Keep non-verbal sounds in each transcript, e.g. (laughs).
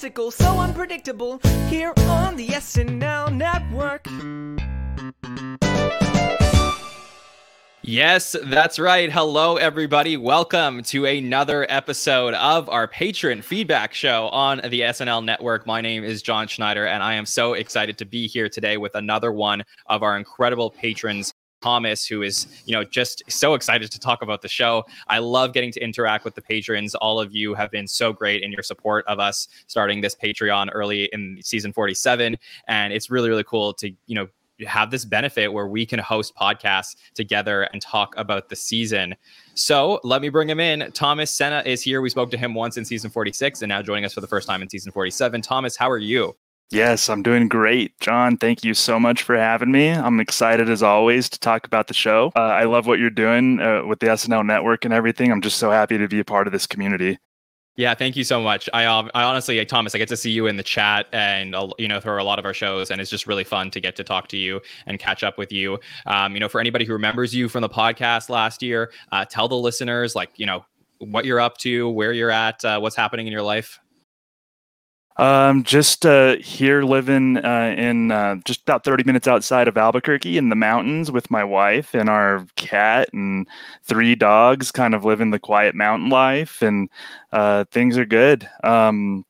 egotistical, so unpredictable. Here on the SNL Network. Yes, that's right. Hello, everybody. Welcome to another episode of our patron feedback show on the SNL network. My name is Jon Schneider, and I am so excited to be here today with another one of our incredible patrons. Thomas, who is, you know, just so excited to talk about the show. I love getting to interact with the patrons. All of you have been so great in your support of us starting this Patreon early in season 47. And it's really, really cool to, you know, have this benefit where we can host podcasts together and talk about the season. So let me bring him in. Thomas Sena is here. We spoke to him once in season 46 and now joining us for the first time in season 47. Thomas, how are you? Yes, I'm doing great. Jon, thank you so much for having me. I'm excited as always to talk about the show. Uh, I love what you're doing uh, with the SNL network and everything. I'm just so happy to be a part of this community. Yeah, thank you so much. I, um, I honestly, Thomas, I get to see you in the chat and uh, you know through a lot of our shows, and it's just really fun to get to talk to you and catch up with you. Um, you know, for anybody who remembers you from the podcast last year, uh, tell the listeners like you know what you're up to, where you're at, uh, what's happening in your life. Um, just uh, here living uh, in uh, just about 30 minutes outside of Albuquerque in the mountains with my wife and our cat and three dogs, kind of living the quiet mountain life, and uh, things are good. Um,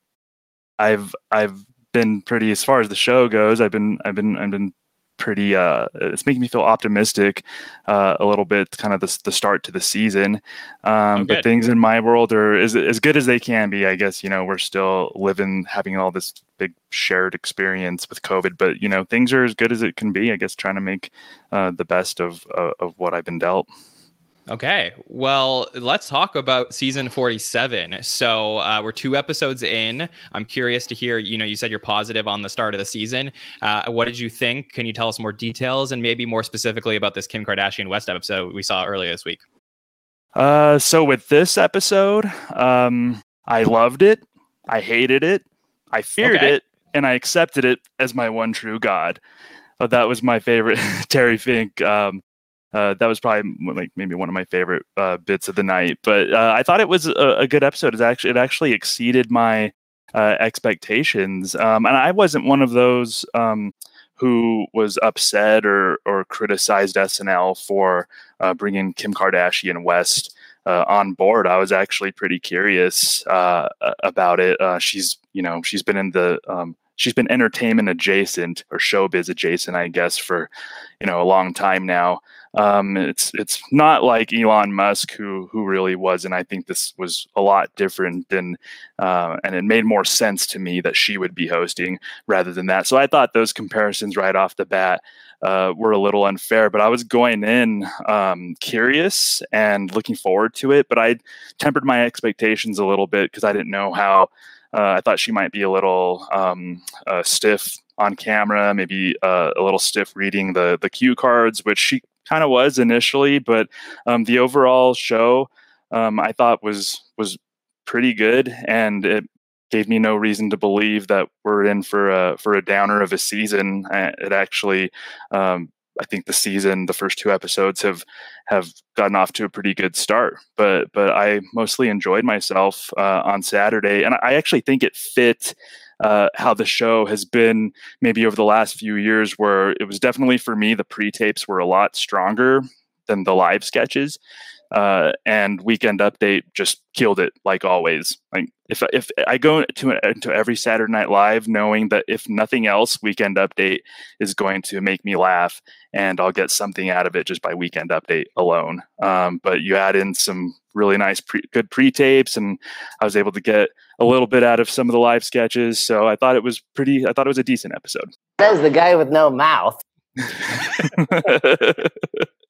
I've I've been pretty as far as the show goes. I've been I've been I've been pretty uh, it's making me feel optimistic uh, a little bit kind of the, the start to the season um, okay. but things in my world are as, as good as they can be i guess you know we're still living having all this big shared experience with covid but you know things are as good as it can be i guess trying to make uh, the best of uh, of what i've been dealt Okay, well, let's talk about season 47. So uh, we're two episodes in. I'm curious to hear, you know, you said you're positive on the start of the season. Uh, what did you think? Can you tell us more details and maybe more specifically about this Kim Kardashian West episode we saw earlier this week? Uh, so with this episode, um, I loved it. I hated it. I feared okay. it, and I accepted it as my one true God. That was my favorite (laughs) Terry Fink um, uh, that was probably like maybe one of my favorite uh, bits of the night. But uh, I thought it was a, a, good episode. It actually it actually exceeded my uh, expectations, um, and I wasn't one of those um, who was upset or or criticized SNL for uh, bringing Kim Kardashian West. Uh, on board, I was actually pretty curious about it. she's, you know, she's been in the um, she's been entertainment adjacent or showbiz adjacent, I guess, for you know a long time now. Um, it's it's not like Elon Musk who who really was, and I think this was a lot different than, uh, and it made more sense to me that she would be hosting rather than that. So I thought those comparisons right off the bat uh, were a little unfair, but I was going in um, curious and looking forward to it, but I tempered my expectations a little bit because I didn't know how. Uh, I thought she might be a little um, uh, stiff on camera, maybe uh, a little stiff reading the the cue cards, which she kind of was initially, but um, the overall show um, I thought was was pretty good, and it gave me no reason to believe that we're in for a for a downer of a season. It actually. Um, I think the season, the first two episodes have have gotten off to a pretty good start. But but I mostly enjoyed myself uh, on Saturday, and I actually think it fit uh, how the show has been maybe over the last few years, where it was definitely for me, the pre tapes were a lot stronger than the live sketches. Uh, and Weekend Update just killed it like always. Like if if I go to into every Saturday Night Live knowing that if nothing else, Weekend Update is going to make me laugh, and I'll get something out of it just by Weekend Update alone. Um, but you add in some really nice, pre- good pre tapes, and I was able to get a little bit out of some of the live sketches. So I thought it was pretty. I thought it was a decent episode. Says the guy with no mouth. (laughs)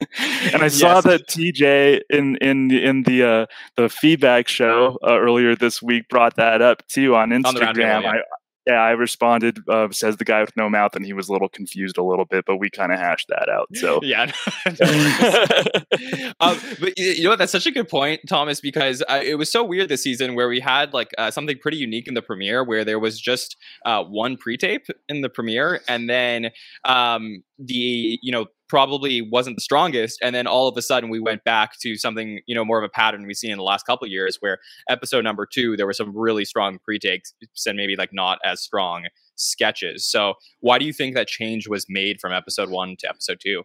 (laughs) and I saw that TJ in in in the uh, the feedback show uh, earlier this week brought that up too on Instagram. On yeah. I, yeah, I responded, uh, says the guy with no mouth, and he was a little confused a little bit, but we kind of hashed that out. So, (laughs) yeah. (laughs) um, but you know what? That's such a good point, Thomas, because uh, it was so weird this season where we had like uh, something pretty unique in the premiere where there was just uh, one pre tape in the premiere. And then um, the you know probably wasn't the strongest and then all of a sudden we went back to something you know more of a pattern we've seen in the last couple years where episode number two there were some really strong pre-tapes and maybe like not as strong sketches. So why do you think that change was made from episode one to episode two?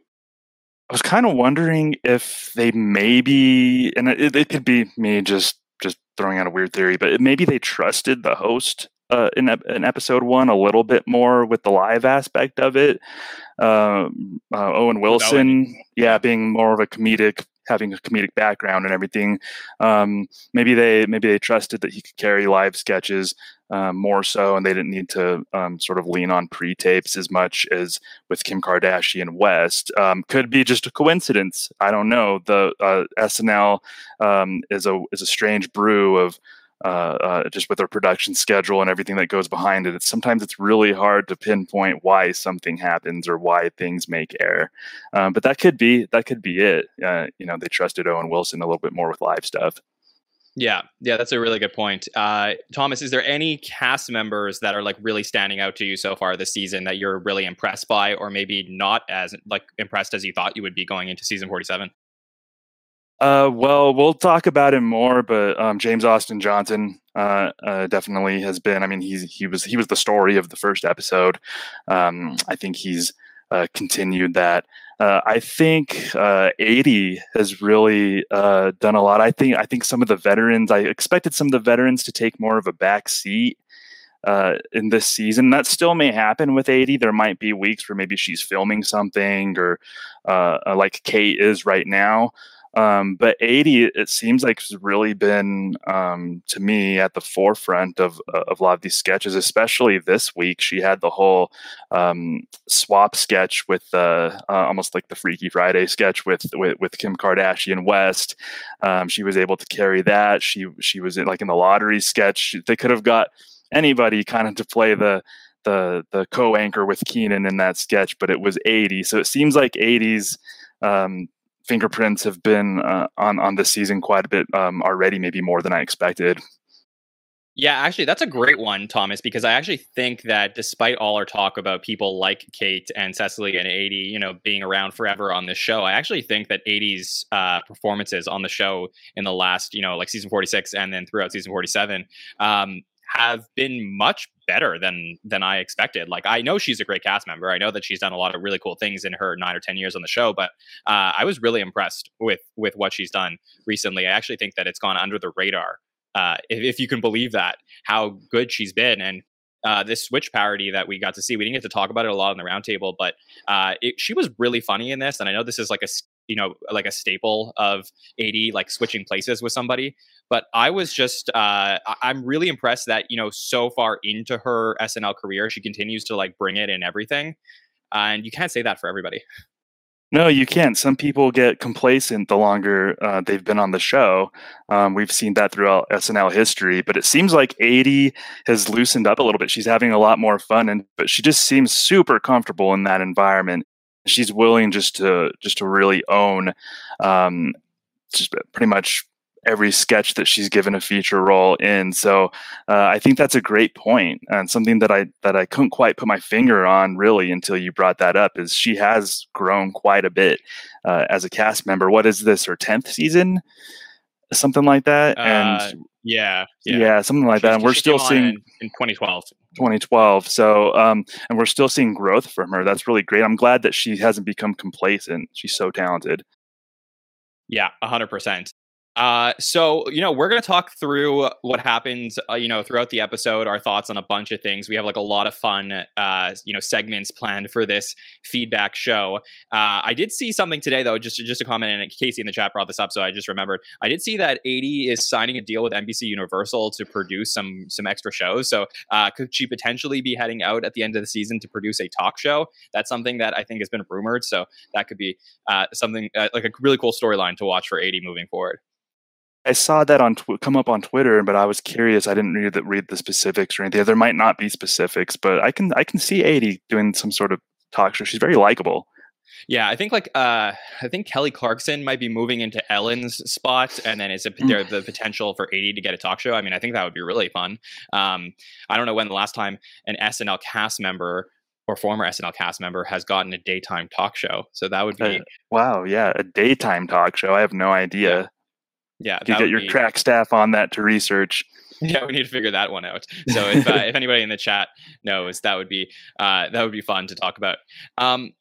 I was kind of wondering if they maybe, and it, it could be me just just throwing out a weird theory, but maybe they trusted the host uh, in, in episode one a little bit more with the live aspect of it. Um, uh, Owen Wilson, yeah, being more of a comedic, having a comedic background and everything. Um, maybe they maybe they trusted that he could carry live sketches um, more so, and they didn't need to um, sort of lean on pre-tapes as much as with Kim Kardashian West. Um, could be just a coincidence. I don't know. The uh, SNL um, is a is a strange brew of uh, uh, just with their production schedule and everything that goes behind it. It's, sometimes it's really hard to pinpoint why something happens or why things make air. Um, but that could be that could be it. Uh, you know, they trusted Owen Wilson a little bit more with live stuff. Yeah, yeah, that's a really good point. Uh, Thomas, is there any cast members that are like really standing out to you so far this season that you're really impressed by, or maybe not as like impressed as you thought you would be going into season 47? Uh, well, we'll talk about him more, but um, James Austin Johnson uh, uh, definitely has been. I mean, he's he was he was the story of the first episode. Um, I think he's uh, continued that. Uh, I think uh, Aidy has really uh, done a lot. I think I think some of the veterans. I expected some of the veterans to take more of a back seat. Uh, in this season. That still may happen with Aidy. There might be weeks where maybe she's filming something or uh, uh like Kate is right now. Um, but Aidy, it seems like has really been um, to me at the forefront of uh, of a lot of these sketches, especially this week. She had the whole um, swap sketch with uh, uh, almost like the Freaky Friday sketch with with, with Kim Kardashian West. Um, she was able to carry that. She she was in, like in the lottery sketch. They could have got anybody kind of to play the the the co-anchor with Kenan in that sketch, but it was Aidy. So it seems like Aidy's um, fingerprints have been uh, on on this season quite a bit um, already, maybe more than I expected. Yeah, actually, that's a great one, Thomas, because I actually think that despite all our talk about people like Kate and Cecily and Aidy, you know, being around forever on this show, I actually think that Aidy's uh, performances on the show in the last, you know, like season 46 and then throughout season 47 um, have been much better than than I expected. Like I know she's a great cast member. I know that she's done a lot of really cool things in her nine or ten years on the show. But uh, I was really impressed with with what she's done recently. I actually think that it's gone under the radar, uh, if, if you can believe that, how good she's been. And uh, this switch parody that we got to see. We didn't get to talk about it a lot on the roundtable, but uh, it, she was really funny in this. And I know this is like a you know like a staple of Aidy like switching places with somebody but i was just uh i'm really impressed that you know so far into her snl career she continues to like bring it in everything and you can't say that for everybody no, you can't. Some people get complacent the longer uh, they've been on the show. Um, we've seen that throughout SNL history, but it seems like Aidy has loosened up a little bit. She's having a lot more fun, and but she just seems super comfortable in that environment she's willing just to just to really own um, just pretty much every sketch that she's given a feature role in. So uh, I think that's a great point and something that I that I couldn't quite put my finger on really until you brought that up. Is she has grown quite a bit uh, as a cast member? What is this her tenth season? Something like that, and uh, yeah, yeah, yeah, something like she, that. And we're still seeing in, in 2012. 2012. So, um, and we're still seeing growth from her. That's really great. I'm glad that she hasn't become complacent. She's so talented. Yeah, 100%. Uh, so you know we're going to talk through what happens uh, you know throughout the episode our thoughts on a bunch of things. We have like a lot of fun uh, you know segments planned for this feedback show. Uh, i did see something today though just just a comment and casey in the chat brought this up so i just remembered. I did see that Aidy is signing a deal with nbc universal to produce some some extra shows so uh, could she potentially be heading out at the end of the season to produce a talk show? That's something that i think has been rumored so that could be uh, something like a really cool storyline to watch for Aidy moving forward I saw that on tw- come up on Twitter, but I was curious. I didn't read the, read the specifics or anything. There might not be specifics, but I can I can see Aidy doing some sort of talk show. She's very likable. Yeah, I think like uh, I think Kelly Clarkson might be moving into Ellen's spot, and then is there the potential for Aidy to get a talk show? I mean, I think that would be really fun. Um, I don't know when the last time an SNL cast member or former SNL cast member has gotten a daytime talk show. So that would be Uh, wow, yeah, a daytime talk show. I have no idea. Yeah. You get your be- crack staff on that to research. Yeah, we need to figure that one out. (laughs) So if uh, if anybody in the chat knows, that would be uh, that would be fun to talk about. Um,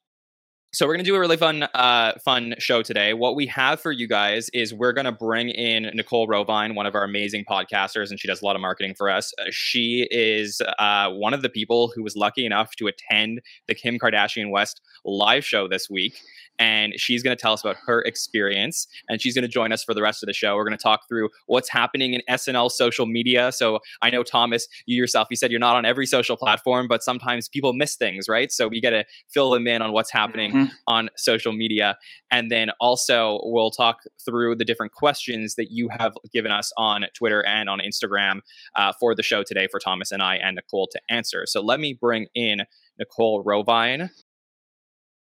so we're gonna do a really fun uh, fun show today. What we have for you guys is we're gonna bring in Nicole Rovine, one of our amazing podcasters, and she does a lot of marketing for us. Uh, she is uh, one of the people who was lucky enough to attend the Kim Kardashian West live show this week. And she's going to tell us about her experience, and she's going to join us for the rest of the show. We're going to talk through what's happening in SNL social media. So I know Thomas, you yourself, you said you're not on every social platform, but sometimes people miss things, right? So we got to fill them in on what's happening Mhm. on social media. And then also, we'll talk through the different questions that you have given us on Twitter and on Instagram uh, for the show today for Thomas and I and Nicole to answer. So let me bring in Nicole Rovine.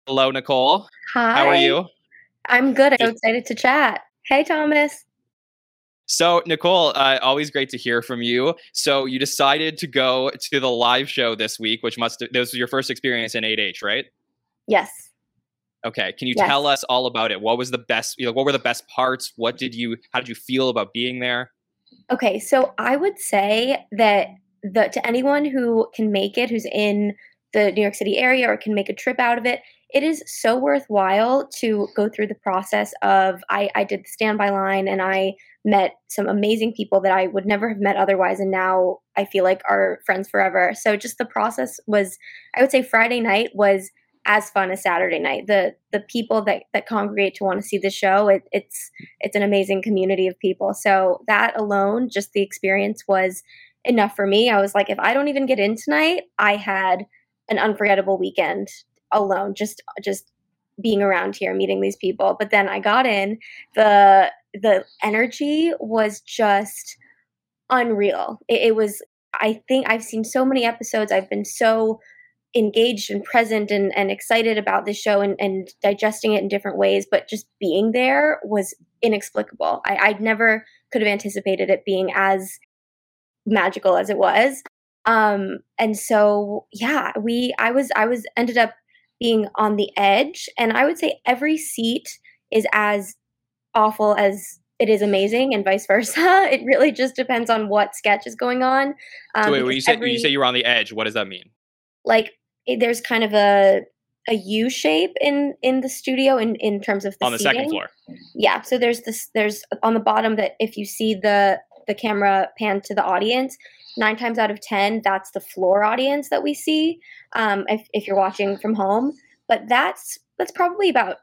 Hello, Nicole. Hi. How are you? I'm good. I'm excited to chat. Hey, Thomas. So, Nicole, uh, always great to hear from you. So, you decided to go to the live show this week, which must this was your first experience in 8H, right? Yes. Okay. Can you Yes. tell us all about it? What was the best? You know, what were the best parts? What did you? How did you feel about being there? Okay, so I would say that the to anyone who can make it, who's in the New York City area or can make a trip out of it, it is so worthwhile to go through the process of I, I did the standby line and I met some amazing people that I would never have met otherwise and now I feel like are friends forever. So just the process was I would say Friday night was as fun as Saturday night. The the people that, that congregate to want to see the show, it, it's it's an amazing community of people. So that alone, just the experience was enough for me. I was like, if I don't even get in tonight, I had an unforgettable weekend alone, just just being around here, meeting these people. But then I got in, the the energy was just unreal. It, it was I think I've seen so many episodes. I've been so engaged and present and, and excited about this show and, and digesting it in different ways, but just being there was inexplicable. I, I never could have anticipated it being as magical as it was. Um, and so yeah, we I was I was ended up being on the edge, and I would say every seat is as awful as it is amazing, and vice versa. (laughs) It really just depends on what sketch is going on. Um, so wait, when you say every- you say you were on the edge, what does that mean? like it, there's kind of a a U shape in in the studio in in terms of the on the second floor. Yeah, so there's this there's on the bottom that if you see the the camera pan to the audience, nine times out of ten that's the floor audience that we see. Um, if if you're watching from home, but that's that's probably about.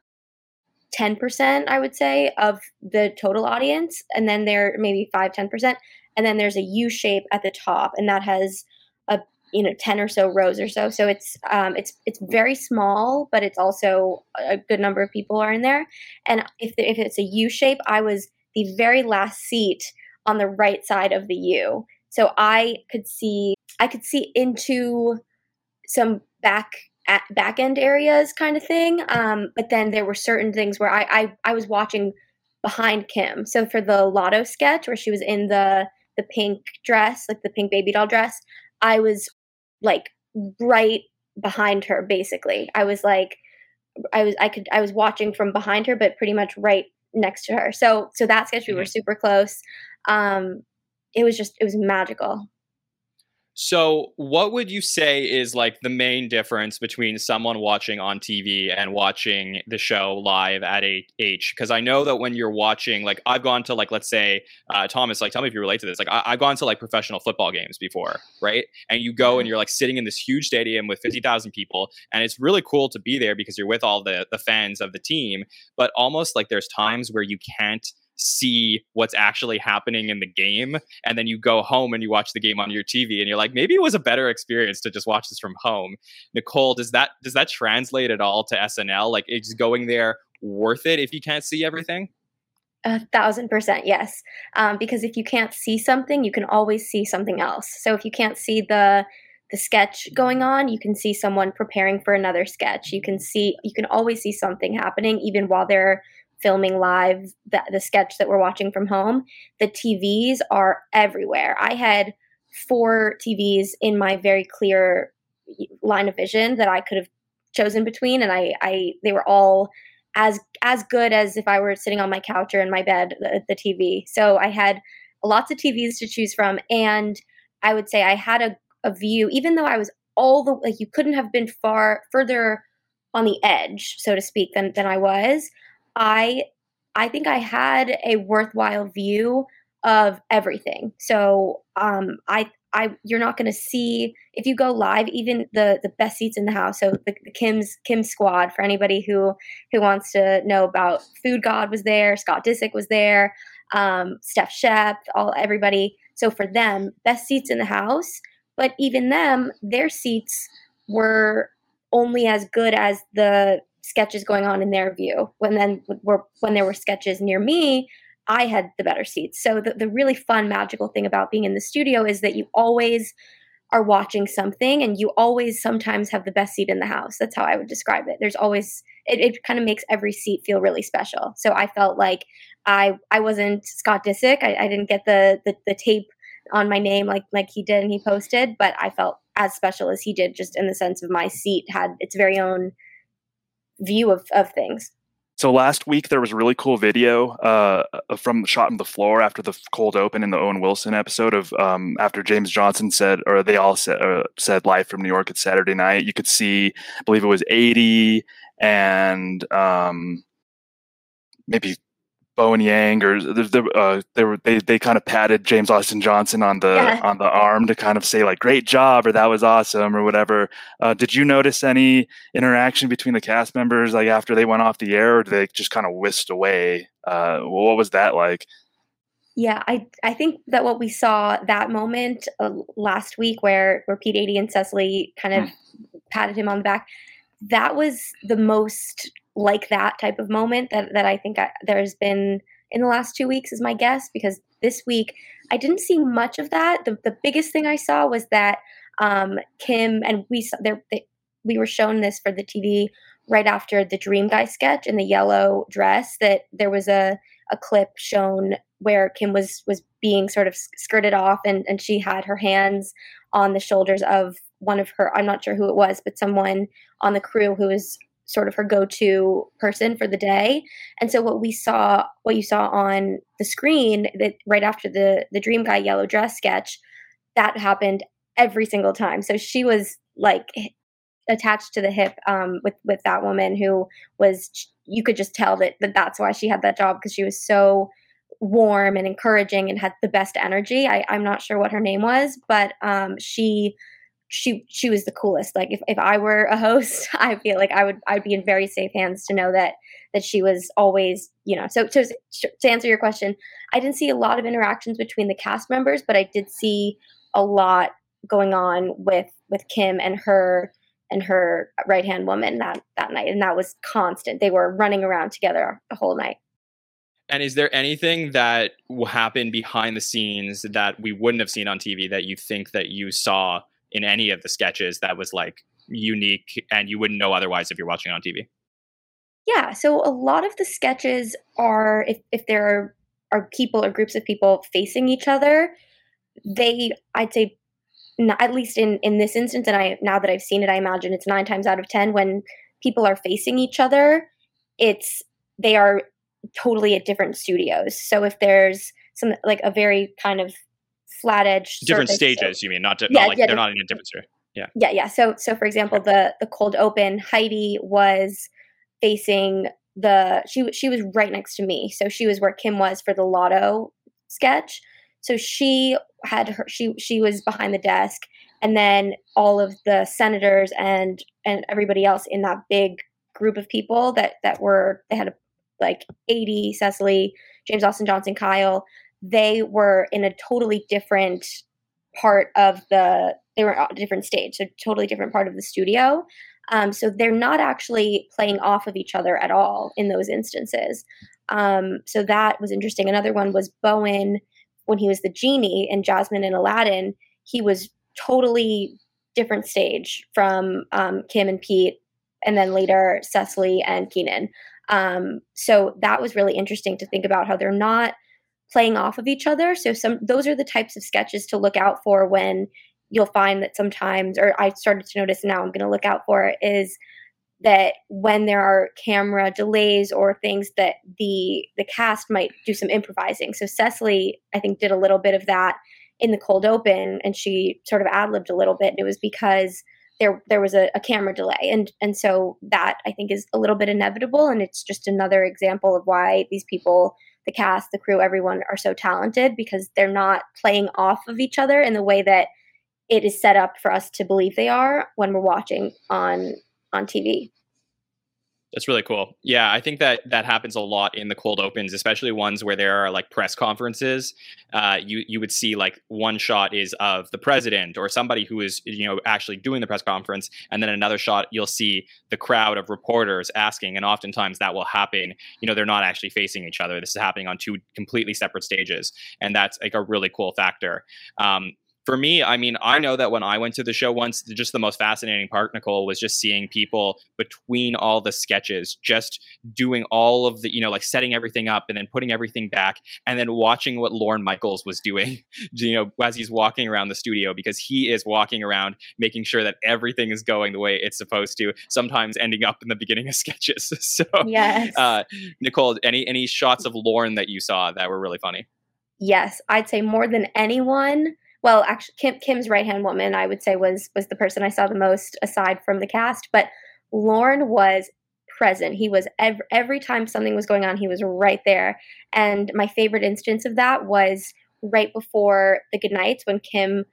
10% i would say of the total audience and then there maybe 5 10% and then there's a u shape at the top and that has a you know 10 or so rows or so so it's um, it's it's very small but it's also a good number of people are in there and if the, if it's a u shape i was the very last seat on the right side of the u. So i could see i could see into some back at back end areas kind of thing um, but then there were certain things where I, I i was watching behind kim. So for the lotto sketch where she was in the the pink dress like the pink baby doll dress i was like right behind her basically. I was like i was i could i was watching from behind her but pretty much right next to her. So so that sketch we were super close um it was just it was magical So, what would you say is like the main difference between someone watching on TV and watching the show live at H? Because I know that when you're watching, like I've gone to like let's say uh, Thomas, like tell me if you relate to this. Like I- I've gone to like professional football games before, right? And you go and you're like sitting in this huge stadium with fifty thousand people, and it's really cool to be there because you're with all the the fans of the team. But almost like there's times where you can't see what's actually happening in the game and then you go home and you watch the game on your TV and you're like maybe it was a better experience to just watch this from home. Nicole, does that does that translate at all to SNL? Like is going there worth it if you can't see everything? A thousand percent, yes. Um, because if you can't see something, you can always see something else. So if you can't see the the sketch going on, you can see someone preparing for another sketch. You can see you can always see something happening even while they're filming live the, the sketch that we're watching from home. The TVs are everywhere. I had four TVs in my very clear line of vision that I could have chosen between, and I, I they were all as as good as if I were sitting on my couch or in my bed the, the TV. So I had lots of TVs to choose from, and I would say I had a, a view, even though I was all the like you couldn't have been far further on the edge, so to speak, than than I was. I I think I had a worthwhile view of everything. So um, I I you're not going to see if you go live even the the best seats in the house. So the, the Kim's Kim squad for anybody who who wants to know about Food God was there, Scott Disick was there, um, Steph Shep, all everybody. So for them, best seats in the house. But even them, their seats were only as good as the sketches going on in their view. When then were when there were sketches near me, I had the better seats. So the, the really fun, magical thing about being in the studio is that you always are watching something and you always sometimes have the best seat in the house. That's how I would describe it. There's always it, it kind of makes every seat feel really special. So I felt like I I wasn't Scott Disick. I, I didn't get the, the the tape on my name like like he did and he posted, but I felt as special as he did just in the sense of my seat had its very own view of, of things. So last week there was a really cool video uh, from shot on the floor after the cold open in the Owen Wilson episode of um, after James Johnson said, or they all said, uh, said live from New York at Saturday night. You could see, I believe it was Aidy and um, maybe Bowen Yang or the, uh, they were they they kind of patted James Austin Johnson on the yeah. on the arm to kind of say like great job or that was awesome or whatever. Uh, did you notice any interaction between the cast members like after they went off the air or did they just kind of whisked away? Uh, what was that like? Yeah, I I think that what we saw that moment uh, last week where where Pete Aidy and Cecily kind of mm. patted him on the back, that was the most like that type of moment that, that I think I, there's been in the last two weeks is my guess because this week I didn't see much of that. The, the biggest thing I saw was that um, Kim and we saw there they, we were shown this for the TV right after the Dream Guy sketch in the yellow dress that there was a a clip shown where Kim was was being sort of skirted off and and she had her hands on the shoulders of one of her I'm not sure who it was but someone on the crew who was sort of her go-to person for the day. And so what we saw, what you saw on the screen that right after the the Dream Guy yellow dress sketch, that happened every single time. So she was like attached to the hip um, with with that woman who was you could just tell that, that that's why she had that job because she was so warm and encouraging and had the best energy. I, I'm not sure what her name was, but um, she she she was the coolest. Like if, if I were a host, (laughs) I feel like I would I'd be in very safe hands to know that that she was always you know. So to to answer your question, I didn't see a lot of interactions between the cast members, but I did see a lot going on with with Kim and her and her right hand woman that that night, and that was constant. They were running around together the whole night. And is there anything that will happen behind the scenes that we wouldn't have seen on TV that you think that you saw in any of the sketches that was like unique and you wouldn't know otherwise if you're watching on TV? Yeah, so a lot of the sketches are if if there are are people or groups of people facing each other, they I'd say at least in in this instance and I now that I've seen it I imagine it's 9 times out of 10 when people are facing each other, it's they are totally at different studios. So if there's some like a very kind of flat edge different stages so, you mean not, to, yeah, not like yeah, they're not in a different story yeah. Yeah yeah. So so for example the the cold open heidi was facing the she she was right next to me. So she was where kim was for the lotto sketch. So she had her she she was behind the desk and then all of the senators and and everybody else in that big group of people that that were they had a, like Aidy cecily james austin johnson kyle they were in a totally different part of the they were at a different stage a totally different part of the studio. Um, so they're not actually playing off of each other at all in those instances. Um, so that was interesting. Another one was bowen when he was the genie in jasmine and aladdin he was totally different stage from um, kim and pete and then later cecily and Kenan. Um, so that was really interesting to think about how they're not playing off of each other. So some those are the types of sketches to look out for when you'll find that sometimes, or I started to notice now, I'm going to look out for is that when there are camera delays or things that the the cast might do some improvising. So Cecily, I think, did a little bit of that in the cold open, and she sort of ad libbed a little bit. And it was because there there was a, a, camera delay, and and so that I think is a little bit inevitable, and it's just another example of why these people. The cast, the crew, everyone are so talented because they're not playing off of each other in the way that it is set up for us to believe they are when we're watching on on TV. That's really cool. Yeah, I think that that happens a lot in the cold opens, especially ones where there are like press conferences. Uh, you you would see like one shot is of the president or somebody who is you know actually doing the press conference, and then another shot you'll see the crowd of reporters asking, and oftentimes that will happen. You know, they're not actually facing each other. This is happening on two completely separate stages, and that's like a really cool factor. Um, for me, I mean, I know that when I went to the show once, just the most fascinating part, Nicole, was just seeing people between all the sketches, just doing all of the, you know, like setting everything up and then putting everything back, and then watching what Lorne Michaels was doing, (laughs) you know, as he's walking around the studio because he is walking around making sure that everything is going the way it's supposed to. Sometimes ending up in the beginning of (laughs) sketches. (laughs) so, yes, uh, Nicole, any any shots of Lorne that you saw that were really funny? Yes, I'd say more than anyone well, actually, Kim, Kim's right hand woman, I would say, was was the person I saw the most aside from the cast. But Lorne was present. He was every, every time something was going on, he was right there. And my favorite instance of that was right before the good nights when Kim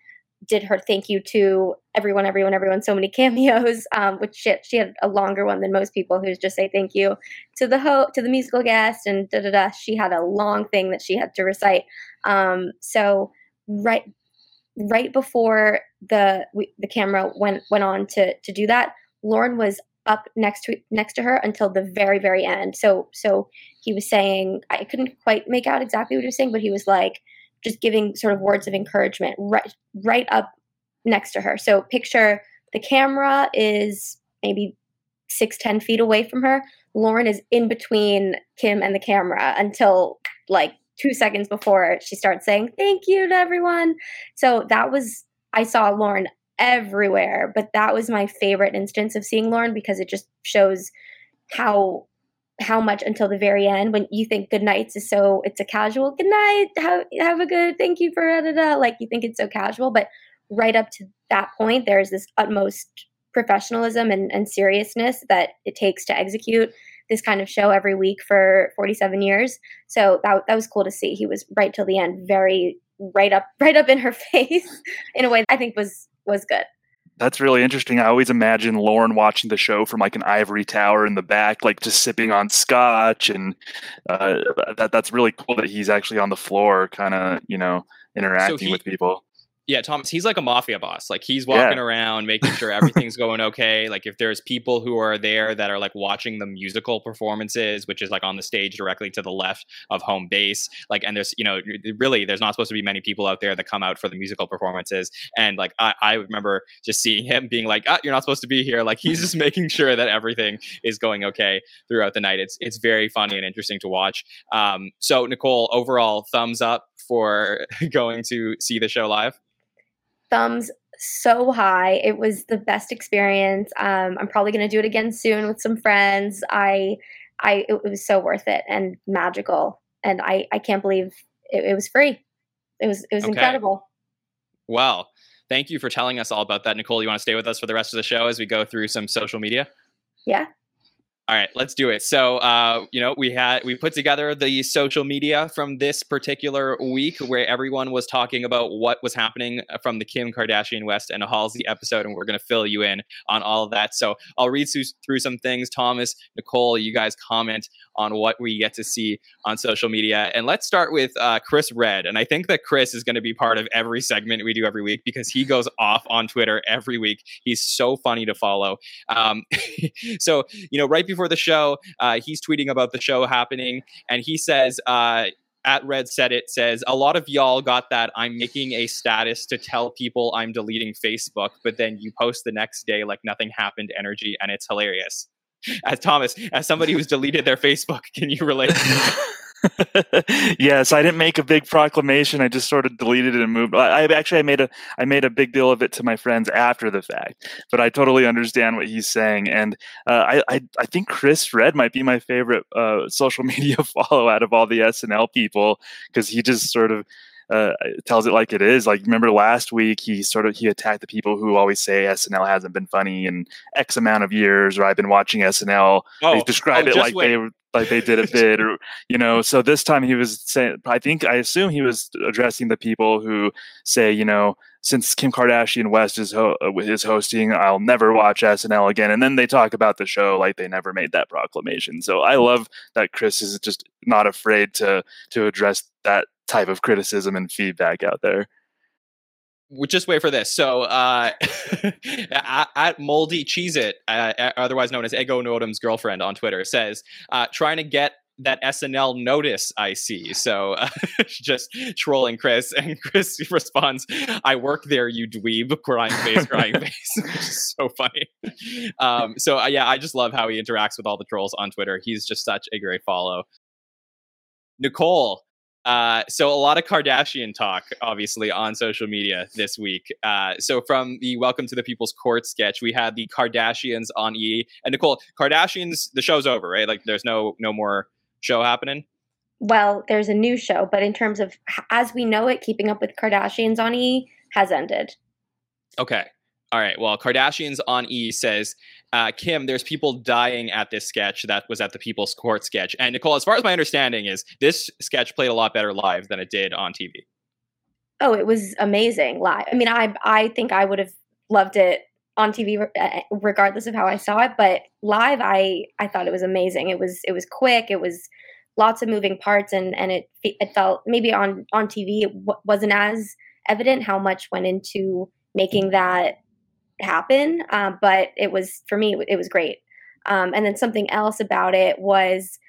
did her thank you to everyone, everyone, everyone, so many (laughs) cameos, um, which she, she, had a longer one than most people who just say thank you to the ho- to the musical guest and da da da. She had a long thing that she had to recite. Um, so right right before the we, the camera went went on to to do that, Lorne was up next to next to her until the very very end. So so he was saying I couldn't quite make out exactly what he was saying, but he was like just giving sort of words of encouragement right right up next to her. So picture the camera is maybe six ten feet away from her. Lorne is in between Kim and the camera until like two seconds before she starts saying thank you to everyone. So that was, I saw Lorne everywhere, but that was my favorite instance of seeing Lorne because it just shows how how much until the very end when you think good nights is so it's a casual good night have, have a good thank you for da, da, like you think it's so casual but right up to that point there's this utmost professionalism and, and seriousness that it takes to execute this kind of show every week for 47 years. So that that was cool to see. He was right till the end, very right up (laughs) right up in her face in a way I think was was good. That's really interesting. I always imagine Lorne watching the show from like an ivory tower in the back, like just sipping on scotch, and uh, that that's really cool that he's actually on the floor, kind of you know interacting so he, with people yeah, Thomas, he's like a mafia boss. Like he's walking yeah. around making sure everything's (laughs) going okay. Like if there's people who are there that are like watching the musical performances, which is like on the stage directly to the left of home base, like and there's you know really there's not supposed to be many people out there that come out for the musical performances. And like I, I remember just seeing him being like, ah, you're not supposed to be here. Like he's just (laughs) making sure that everything is going okay throughout the night. It's it's very funny and interesting to watch. Um, so Nicole, overall thumbs up for (laughs) going to see the show live thumbs so high. It was the best experience. Um, I'm probably going to do it again soon with some friends. I, I, it, was so worth it and magical, and I, I can't believe it, it was free. It was, it was okay. incredible. Well, thank you for telling us all about that, Nicole. You want to stay with us for the rest of the show as we go through some social media? Yeah. All right, let's do it. So, uh, you know, we had we put together the social media from this particular week where everyone was talking about what was happening from the Kim Kardashian West and Halsey episode, and we're going to fill you in on all of that. So, I'll read through, some things. Thomas, Nicole, you guys comment on what we get to see on social media, and let's start with uh, Chris Redd. And I think that Chris is going to be part of every segment we do every week because he goes off on Twitter every week. He's so funny to follow. Um, (laughs) so, you know, right before before the show. Uh, he's tweeting about the show happening, and he says, uh, at Red said it says a lot of y'all got that I'm making a status to tell people I'm deleting Facebook, but then you post the next day like nothing happened energy, and it's hilarious. As Thomas, as somebody who's deleted their Facebook, can you relate? (laughs) (laughs) yes, I didn't make a big proclamation. I just sort of deleted it and moved. I, I actually I made a I made a big deal of it to my friends after the fact, but I totally understand what he's saying, and uh, I, I I think Chris Redd might be my favorite uh, social (laughs) media follow out of all the SNL people because he just sort of uh, tells it like it is. Like remember last week, he sort of he attacked the people who always say SNL hasn't been funny in X amount of years, or I've been watching SNL. Oh, they describe oh, it like wait. they like they did a (laughs) bit, or you know. So this time he was saying, I think I assume he was addressing the people who say, you know, since Kim Kardashian West is ho- is hosting, I'll never watch SNL again. And then they talk about the show like they never made that proclamation. So I love that Chris is just not afraid to to address that type of criticism and feedback out there. Well, just wait for this. So, uh, (laughs) at, Moldy Cheese It, uh, otherwise known as Ego Nwodim's girlfriend on Twitter, says, uh, trying to get that SNL notice I see. So, (laughs) uh, just trolling Chris. (laughs) And Chris responds, I work there, you dweeb, crying face, crying face, which is so funny. Um, so, uh, yeah, I just love how he interacts with all the trolls on Twitter. He's just such a great follow. Nicole, uh, so a lot of Kardashian talk, obviously, on social media this week. Uh, so from the Welcome to the People's Court sketch, we had the Kardashians on E. And Nicole, Kardashians, the show's over, right? Like, there's no no more show happening. Well, there's a new show, but in terms of as we know it, keeping up with Kardashians on E has ended. Okay. All right. Well, Kardashians on E says, uh, Kim, there's people dying at this sketch that was at the People's Court sketch. And Nicole, as far as my understanding is, this sketch played a lot better live than it did on TV. Oh, it was amazing live. I mean, I I think I would have loved it on TV uh, regardless of how I saw it, but live I I thought it was amazing. It was it was quick. It was lots of moving parts and and it it felt maybe on on TV it w- wasn't as evident how much went into making that happen, uh, but it was for me it was great. Um, and then something else about it was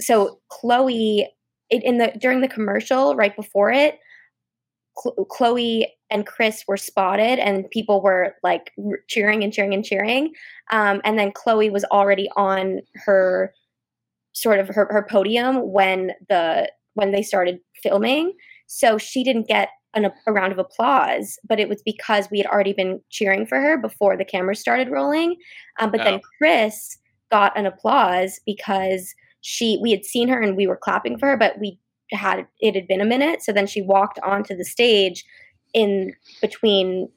so Chloe it, in the during the commercial right before it Chloe and Chris were spotted, and people were like cheering and cheering and cheering. Um, and then Chloe was already on her sort of her, her podium when the when they started filming. So she didn't get an, a round of applause, but it was because we had already been cheering for her before the cameras started rolling. Um, but Oh. then Chris got an applause because she we had seen her and we were clapping for her, but we had it had been a minute. So then she walked onto the stage in between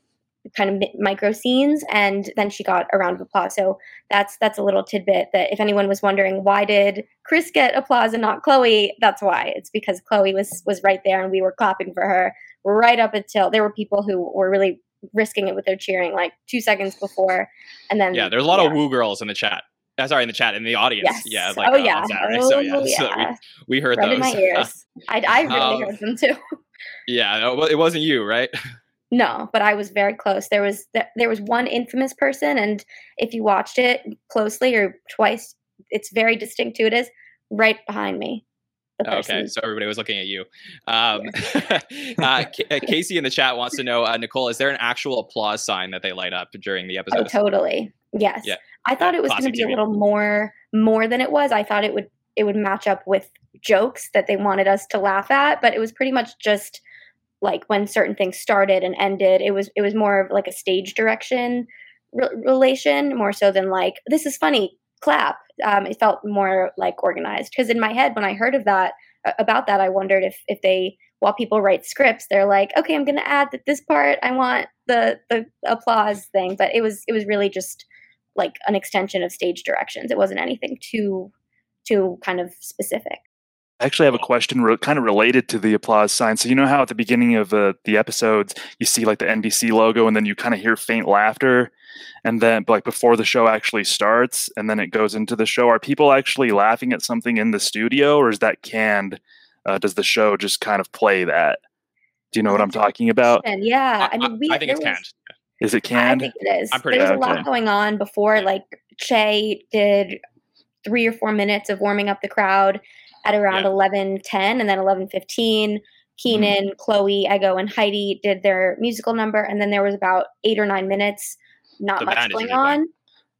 kind of micro scenes and then she got a round of applause so that's that's a little tidbit that if anyone was wondering why did chris get applause and not chloe that's why it's because chloe was was right there and we were clapping for her right up until there were people who were really risking it with their cheering like two seconds before and then Yeah, there's a lot yeah. of woo girls in the chat. Uh, sorry, in the chat, in the audience. Yes. Yeah, like oh uh, yeah. Saturday. (laughs) Oh so yeah, (laughs) so we, we heard those. my ears. (laughs) I, I really Um, heard them too. yeah, no, it wasn't you, right? No, but I was very close. There was th- there was one infamous person, and if you watched it closely or twice, it's very distinct who it is. Right behind me. Okay, so everybody was looking at you. Um, (laughs) uh, uh, Casey in the chat wants to know, uh, Nicole, is there an actual applause sign that they light up during the Oh, episode? totally. Yes. Yeah. I thought it was going to be a little more more than it was. I thought it would it would match up with jokes that they wanted us to laugh at, but it was pretty much just like when certain things started and ended. It was it was more of like a stage direction re- relation more so than like this is funny clap. Um, it felt more like organized because in my head when I heard of that about that, I wondered if if they while people write scripts, they're like, okay, I'm going to add that this part. I want the the applause thing, but it was it was really just like an extension of stage directions. It wasn't anything too too kind of specific. I actually have a question re- kind of related to the applause sign. So you know how at the beginning of uh, the episodes you see like the NBC logo and then you kind of hear faint laughter and then like before the show actually starts and then it goes into the show are people actually laughing at something in the studio or is that canned? Uh, does the show just kind of play that? Do you know what I'm talking about? And yeah, I, I, mean, we, I think it's there was- canned. Is it canned? I think it is. I'm pretty There's a lot Okay. going on before. Like Che did three or four minutes of warming up the crowd at around Yeah. eleven ten, and then eleven fifteen. Kenan, Chloe, Ego, and Heidi did their musical number, and then there was about eight or nine minutes, not The much going on.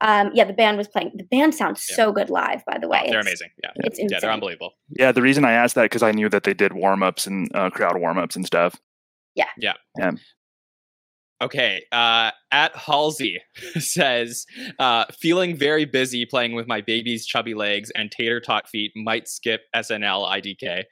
Um, yeah, the band was playing. The band sounds Yeah. so good live, by the way. Oh, they're It's- amazing. Yeah. It's Yeah, they're unbelievable. Yeah, the reason I asked that because I knew that they did warm ups and uh, crowd warm ups and stuff. Okay. Uh, at Halsey (laughs) says, uh, feeling very busy playing with my baby's chubby legs and tater tot feet might skip SNL IDK.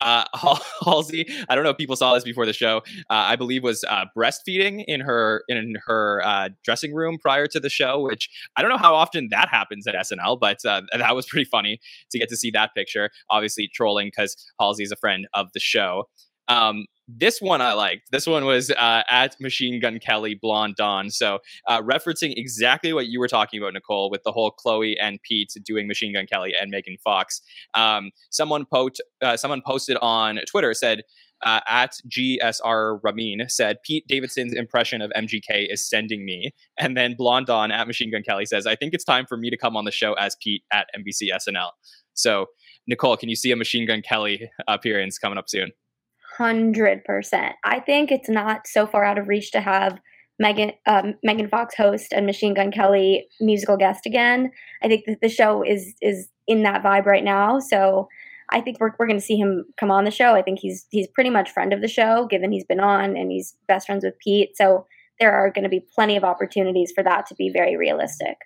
Uh, (laughs) Halsey, I don't know if people saw this before the show. Uh, I believe was uh, breastfeeding in her in her uh, dressing room prior to the show, which I don't know how often that happens at SNL, but uh, (laughs) that was pretty funny to get to see that picture. Obviously trolling because Halsey is a friend of the show. Um, this one I liked. This one was uh, at Machine Gun Kelly Blonde Dawn. So uh, referencing exactly what you were talking about, Nicole, with the whole Chloe and Pete doing Machine Gun Kelly and Megan Fox. Um, someone post, uh, someone posted on Twitter said. Uh, at GSR Ramin said Pete Davidson's impression of MGK is sending me, and then Blonde Dawn at Machine Gun Kelly says I think it's time for me to come on the show as Pete at NBC SNL. So Nicole, can you see a Machine Gun Kelly appearance coming up soon? Hundred percent. I think it's not so far out of reach to have Megan um, Megan Fox host and Machine Gun Kelly musical guest again. I think that the show is is in that vibe right now. So I think we're we're going to see him come on the show. I think he's he's pretty much friend of the show, given he's been on and he's best friends with Pete. So there are going to be plenty of opportunities for that to be very realistic.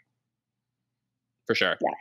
for sure. Yeah.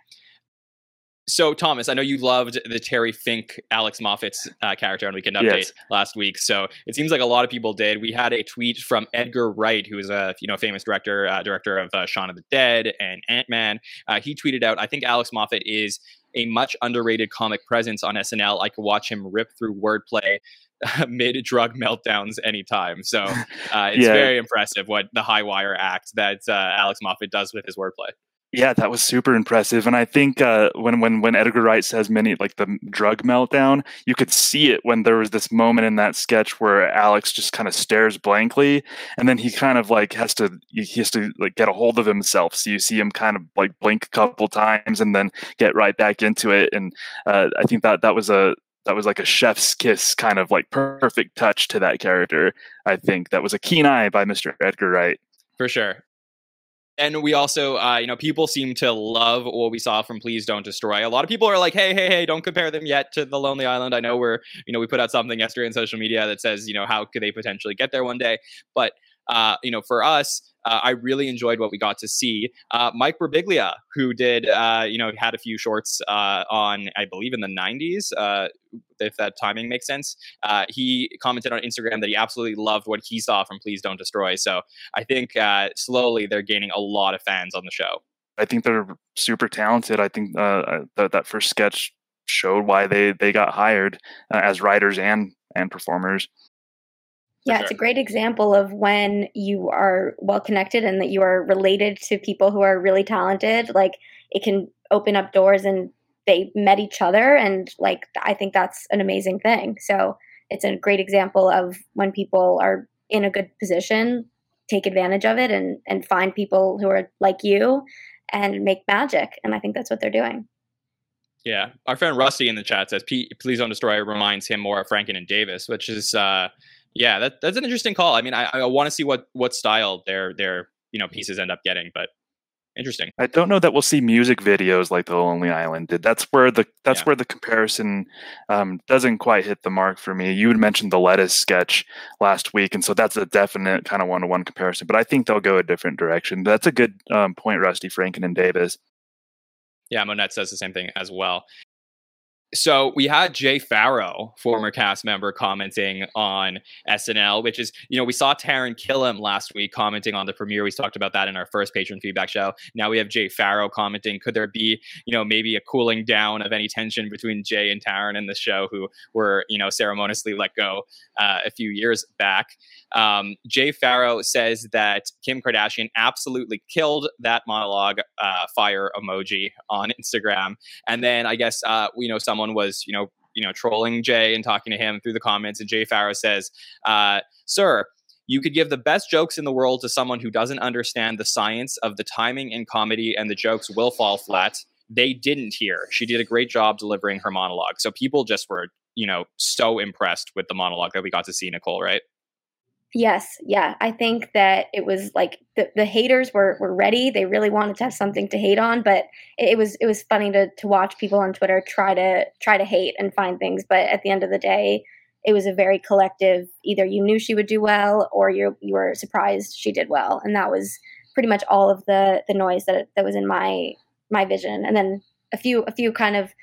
So Thomas, I know you loved the Terry Fink, Alex Moffat's uh, character on Weekend Update Yes. last week. So it seems like a lot of people did. We had a tweet from Edgar Wright, who is a you know famous director, uh, director of uh, Shaun of the Dead and Ant Man. Uh, he tweeted out, "I think Alex Moffat is a much underrated comic presence on SNL. I could watch him rip through wordplay." (laughs) mid drug meltdowns anytime. So (laughs) uh, it's Yeah. very impressive what the high wire act that uh, Alex Moffat does with his wordplay. Yeah, that was super impressive, and I think uh, when when when Edgar Wright says many like the drug meltdown, you could see it when there was this moment in that sketch where Alex just kind of stares blankly, and then he kind of like has to he has to like get a hold of himself. So you see him kind of like blink a couple times and then get right back into it, and uh, I think that that was a that was like a chef's kiss kind of like perfect touch to that character. I think that was a keen eye by Mr. Edgar Wright. for sure. And we also, uh, you know, people seem to love what we saw from Please Don't Destroy. A lot of people are like, hey, hey, hey, don't compare them yet to The Lonely Island. I know we're, you know, we put out something yesterday on social media that says, you know, how could they potentially get there one day? But, uh, you know, for us, uh, I really enjoyed what we got to see. Uh, Mike Birbiglia, who did, uh, you know, had a few shorts uh, on, I believe, in the 90s, uh, if that timing makes sense. Uh, he commented on Instagram that he absolutely loved what he saw from Please Don't Destroy. So I think slowly they're gaining a lot of fans on the show. I think they're super talented. I think that that first sketch showed why they they got hired as writers and and performers. Yeah, it's a great example of when you are well connected and that you are related to people who are really talented. Like it can open up doors and they met each other. And like I think that's an amazing thing. So it's a great example of when people are in a good position, take advantage of it and, and find people who are like you and make magic. And I think that's what they're doing. Yeah, our friend Rusty in the chat says, "Please don't destroy." Reminds him more of Franken and Davis, which is, uh, yeah, that, that's an interesting call. I mean, I, I want to see what what style their their you know pieces end up getting, but interesting. I don't know that we'll see music videos like The Lonely Island did. That's where the that's Yeah. where the comparison um, doesn't quite hit the mark for me. You had mentioned the lettuce sketch last week, and so that's a definite kind of one to one comparison. But I think they'll go a different direction. That's a good um, point, Rusty Franken and Davis. Yeah, Monette says the same thing as well. So we had Jay Pharoah, former cast member, commenting on SNL, which is, you know, we saw Taran Killam last week commenting on the premiere. We talked about that in our first patron feedback show. Now we have Jay Pharoah commenting. Could there be, you know, maybe a cooling down of any tension between Jay and Taran in the show, who were, you know, ceremoniously let go uh, a few years back? Um, Jay Pharoah says that Kim Kardashian absolutely killed that monologue uh, fire emoji on Instagram. And then I guess uh, you know someone was you know you know trolling Jay and talking to him through the comments, and Jay Pharoah says, uh, "Sir." You could give the best jokes in the world to someone who doesn't understand the science of the timing in comedy, and the jokes will fall flat. They didn't hear. She did a great job delivering her monologue. So people just were, you know, so impressed with the monologue that we got to see, Nicole, right? Yes, yeah. I think that it was like the, the haters were, were ready. They really wanted to have something to hate on, but it, was it was funny to to watch people on Twitter try to try to hate and find things. But at the end of the day, it was a very collective. Either you knew she would do well, or you you were surprised she did well, and that was pretty much all of the the noise that that was in my my vision. And then a few a few kind of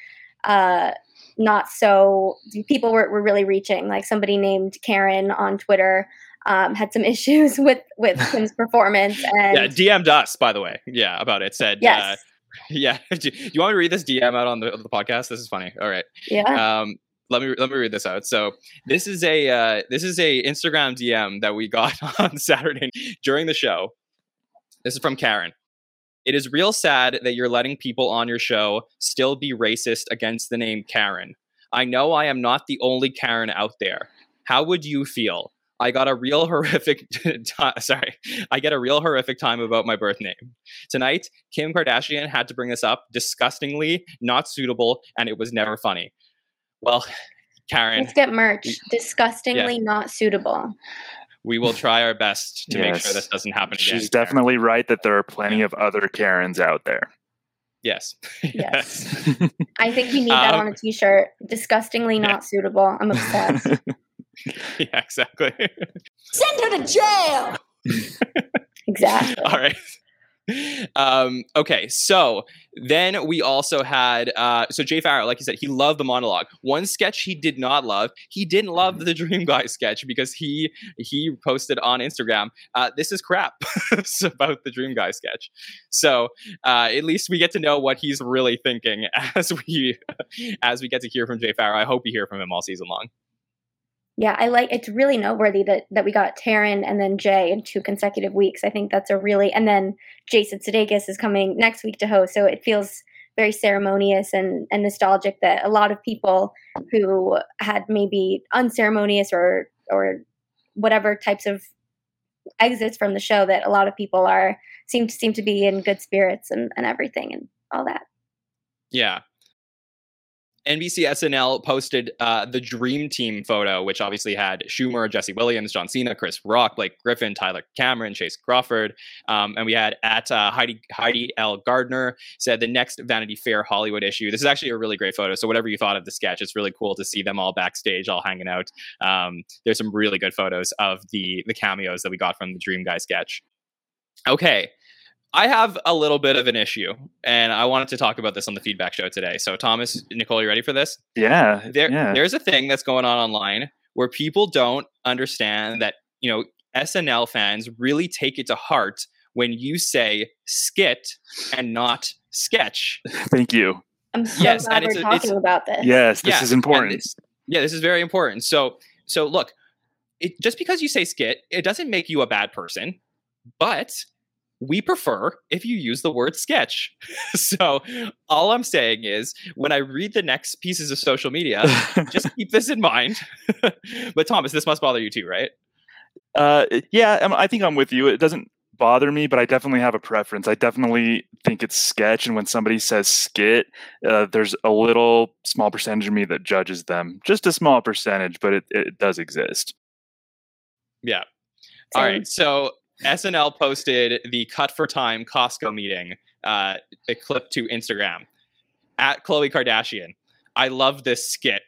uh, not so people were, were really reaching. Like somebody named Karen on Twitter um, had some (laughs) issues with with (laughs) Kim's performance. And yeah, DM'd us by the way. Yeah, about it. Said yes. Uh, (laughs) yeah. Do you want me to read this DM out on the, the podcast? This is funny. All right. Yeah. Um, let me let me read this out. So this is a uh, this is a Instagram DM that we got on Saturday during the show. This is from Karen. It is real sad that you're letting people on your show still be racist against the name Karen. I know I am not the only Karen out there. How would you feel? I got a real (laughs) horrific time. Sorry, I get a real horrific time about my birth name. Tonight, Kim Kardashian had to bring this up. Disgustingly not suitable, and it was never funny. Well, Karen, let's get merch. Disgustingly yeah. not suitable. We will try our best to yes. make sure this doesn't happen again. She's definitely Karen. right that there are plenty of other Karens out there. Yes. Yes. (laughs) I think you need that um, on a t-shirt. Disgustingly not yeah. suitable. I'm obsessed. (laughs) (laughs) yeah, exactly. Send her to jail. (laughs) exactly. All right. Um, okay, so then we also had uh, so Jay Pharoah, like you said, he loved the monologue. One sketch he did not love. He didn't love the Dream Guy sketch because he he posted on Instagram, uh, "This is crap." (laughs) about the Dream Guy sketch. So uh, at least we get to know what he's really thinking as we as we get to hear from Jay Pharoah. I hope we hear from him all season long yeah, I like it's really noteworthy that that we got Taran and then Jay in two consecutive weeks. I think that's a really and then Jason Sudeikis is coming next week to host, so it feels very ceremonious and, and nostalgic that a lot of people who had maybe unceremonious or or whatever types of exits from the show that a lot of people are seem to seem to be in good spirits and, and everything and all that. Yeah. NBC SNL posted uh, the Dream Team photo, which obviously had Schumer, Jesse Williams, John Cena, Chris Rock, Blake Griffin, Tyler Cameron, Chace Crawford, um, and we had at uh, Heidi Heidi L Gardner said the next Vanity Fair Hollywood issue. This is actually a really great photo. So whatever you thought of the sketch, it's really cool to see them all backstage, all hanging out. Um, there's some really good photos of the the cameos that we got from the Dream Guy sketch. Okay, I have a little bit of an issue, and I wanted to talk about this on the feedback show today. So, Thomas, Nicole, you ready for this? Yeah. There, yeah. There's a thing that's going on online where people don't understand that, you know, SNL fans really take it to heart when you say skit and not sketch. (laughs) Thank you. I'm so yes, glad we're a, talking about this. Yes, this yeah, is important. This, yeah, this is very important. So, so look, it, just because you say skit, it doesn't make you a bad person, but we prefer if you use the word sketch. (laughs) so all I'm saying is when I read the next pieces of social media, just (laughs) keep this in mind. (laughs) but Thomas, this must bother you too, right? Uh, yeah, I think I'm with you. It doesn't bother me, but I definitely have a preference. I definitely think it's sketch, and when somebody says skit, uh, there's a little small percentage of me that judges them. Just a small percentage, but it, it does exist. Yeah. All right. So SNL posted the Cut for Time Costco meeting, uh, a clip to Instagram at Khloe Kardashian. I love this skit.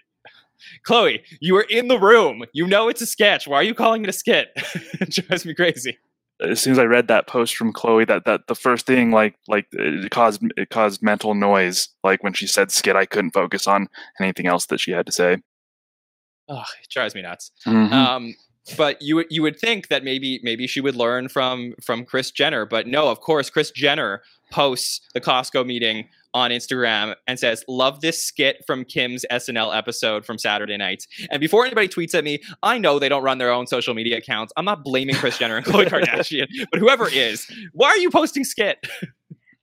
Khloe, you were in the room. You know it's a sketch. Why are you calling it a skit? it (laughs) drives me crazy. As soon as I read that post from Khloe, that that the first thing like like it caused it caused mental noise. Like when she said skit, I couldn't focus on anything else that she had to say. Oh, it drives me nuts. Mm-hmm. Um, but you you would think that maybe maybe she would learn from from Kris Jenner, but no, of course, Kris Jenner posts the Costco meeting on Instagram and says, "Love this skit from Kim's SNL episode from Saturday night." And before anybody tweets at me, I know they don't run their own social media accounts. I'm not blaming Kris Jenner and Khloe (laughs) Kardashian, but whoever is, why are you posting skit? (laughs)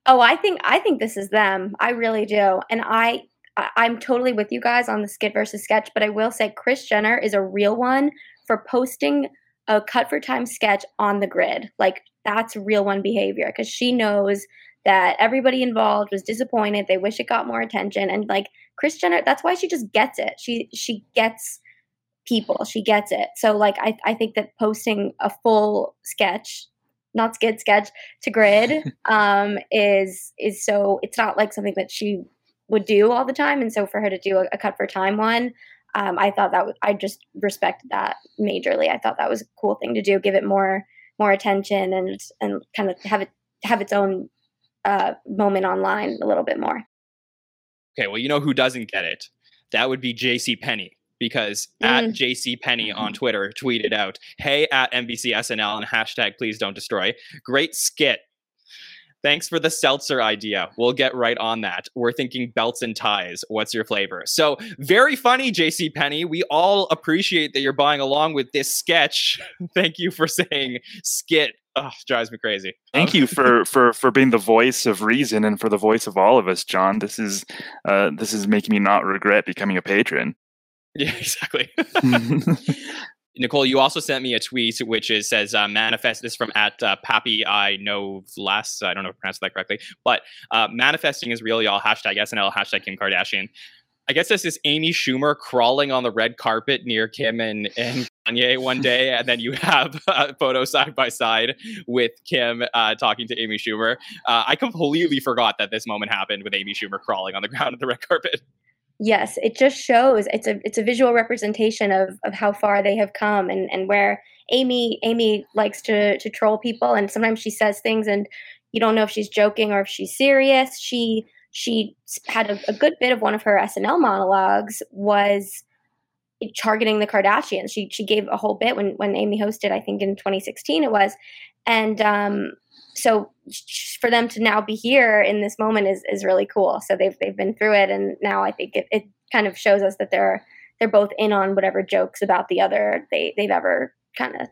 Oh, I think I think this is them. I really do, and I I'm totally with you guys on the skit versus sketch, but I will say Kris Jenner is a real one for posting a cut for time sketch on the grid. Like that's real one behavior because she knows that everybody involved was disappointed. They wish it got more attention. And like Kris Jenner, that's why she just gets it. She she gets people. She gets it. So like I I think that posting a full sketch, not skid sketch to grid, (laughs) um, is is so it's not like something that she would do all the time. And so for her to do a, a cut for time one, um, I thought that w- I just respected that majorly. I thought that was a cool thing to do. Give it more more attention and and kind of have it have its own uh, moment online a little bit more. Okay, well, you know who doesn't get it? That would be JCPenney because at Mm. JCPenney on (laughs) Twitter tweeted out, "Hey at NBC SNL and hashtag Please Don't Destroy. Great skit. Thanks for the seltzer idea. We'll get right on that. We're thinking belts and ties. What's your flavor? So very funny, JCPenney. We all appreciate that you're buying along with this sketch. (laughs) Thank you for saying skit. Oh, drives me crazy. Thank you for (laughs) for for being the voice of reason and for the voice of all of us, Jon. This is uh, this is making me not regret becoming a patron. Yeah, (laughs) exactly. Nicole, you also sent me a tweet which is says uh, manifest this from at uh, Pappy I know last I don't know if I pronounced that correctly, but uh, manifesting is real, y'all. Hashtag SNL. Hashtag Kim Kardashian. I guess this is Amy Schumer crawling on the red carpet near Kim and, and Kanye one day, (laughs) and then you have (laughs) a photo side by side with Kim uh, talking to Amy Schumer. Uh, I completely forgot that this moment happened with Amy Schumer crawling on the ground of the red carpet. Yes, it just shows it's a it's a visual representation of of how far they have come and and where Amy Amy likes to to troll people and sometimes she says things and you don't know if she's joking or if she's serious. She she had a, a good bit of one of her SNL monologues was targeting the Kardashians. She she gave a whole bit when when Amy hosted, I think in 2016 it was, and um, so for them to now be here in this moment is is really cool. So they've they've been through it, and now I think it, it kind of shows us that they're they're both in on whatever jokes about the other they they've ever kind of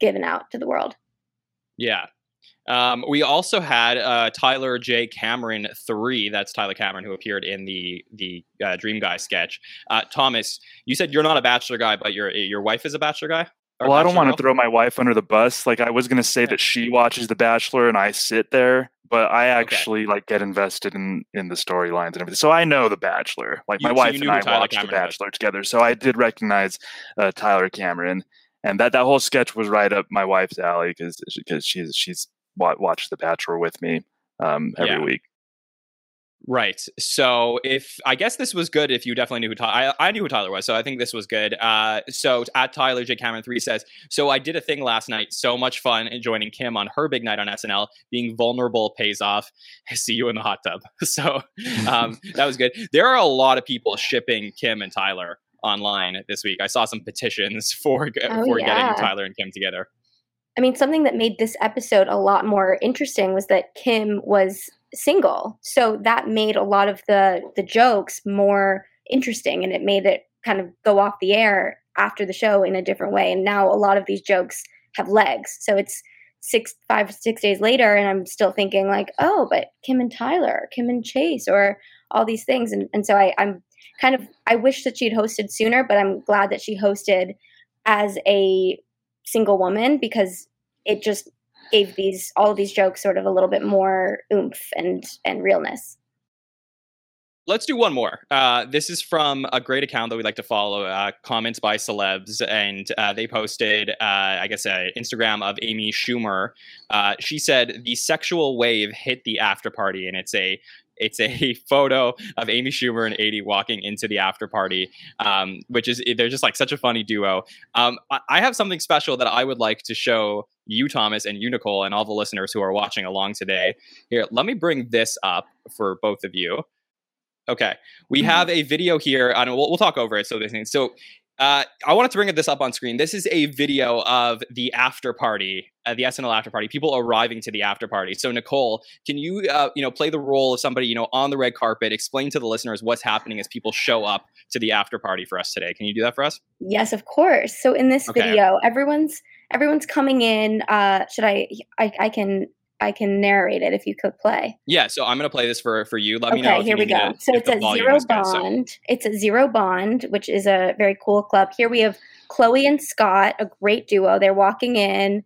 given out to the world. Yeah. Um, we also had uh, Tyler J. Cameron three. That's Tyler Cameron who appeared in the the uh, Dream Guy sketch. Uh, Thomas, you said you're not a Bachelor guy, but your your wife is a Bachelor guy. Well, I don't want to throw my wife under the bus. Like I was going to say that she watches The Bachelor and I sit there, but I actually like get invested in in the storylines and everything. So I know The Bachelor. Like You- my so wife and I Tyler watched The Cameron was. Bachelor together, so I did recognize uh, Tyler Cameron, and that that whole sketch was right up my wife's alley because because she's she's watched The Bachelor with me um, every Yeah. week. Right. So if I guess this was good if you definitely knew who Tyler I, I knew who Tyler was, so I think this was good. Uh so at Tyler J. Cameron 3 says, So I did a thing last night, so much fun and joining Kim on her big night on SNL. Being vulnerable pays off. I (laughs) see you in the hot tub. (laughs) So um (laughs) that was good. There are a lot of people shipping Kim and Tyler online this week. I saw some petitions for Oh, for yeah. getting Tyler and Kim together. I mean, something that made this episode a lot more interesting was that Kim was single, so that made a lot of the the jokes more interesting, and it made it kind of go off the air after the show in a different way. And now a lot of these jokes have legs, so it's six, five, six days later, and I'm still thinking like, oh, but Kim and Tyler, Kim and Chase, or all these things, and and so I, I'm kind of I wish that she'd hosted sooner, but I'm glad that she hosted as a single woman because it just gave these all of these jokes sort of a little bit more oomph and and realness. Let's do one more. Uh, this is from a great account that we like to follow, uh, comments by celebs, and uh, they posted, uh, I guess, an Instagram of Amy Schumer. Uh, she said the sexual wave hit the after party, and it's a it's a (laughs) photo of Amy Schumer and Aidy walking into the after party, um, which is they're just like such a funny duo. Um, I, have something special that I would like to show you, Thomas, and you, Nicole, and all the listeners who are watching along today. Here, let me bring this up for both of you. Okay, we have a video here. and we'll, we'll talk over it. So this thing. So uh, I wanted to bring this up on screen. This is a video of the after party, uh, the SNL after party. People arriving to the after party. So Nicole, can you uh, you know play the role of somebody you know on the red carpet? Explain to the listeners what's happening as people show up to the after party for us today. Can you do that for us? Yes, of course. So in this Okay. video, everyone's everyone's coming in. Uh, should I, I? I can I can narrate it if you could play. Yeah. So I'm gonna play this for for you. Let me know. okay, here we go. to- So it's a zero is good. So- bond. It's a zero bond, which is a very cool club. Here we have Khloe and Scott, a great duo. They're walking in,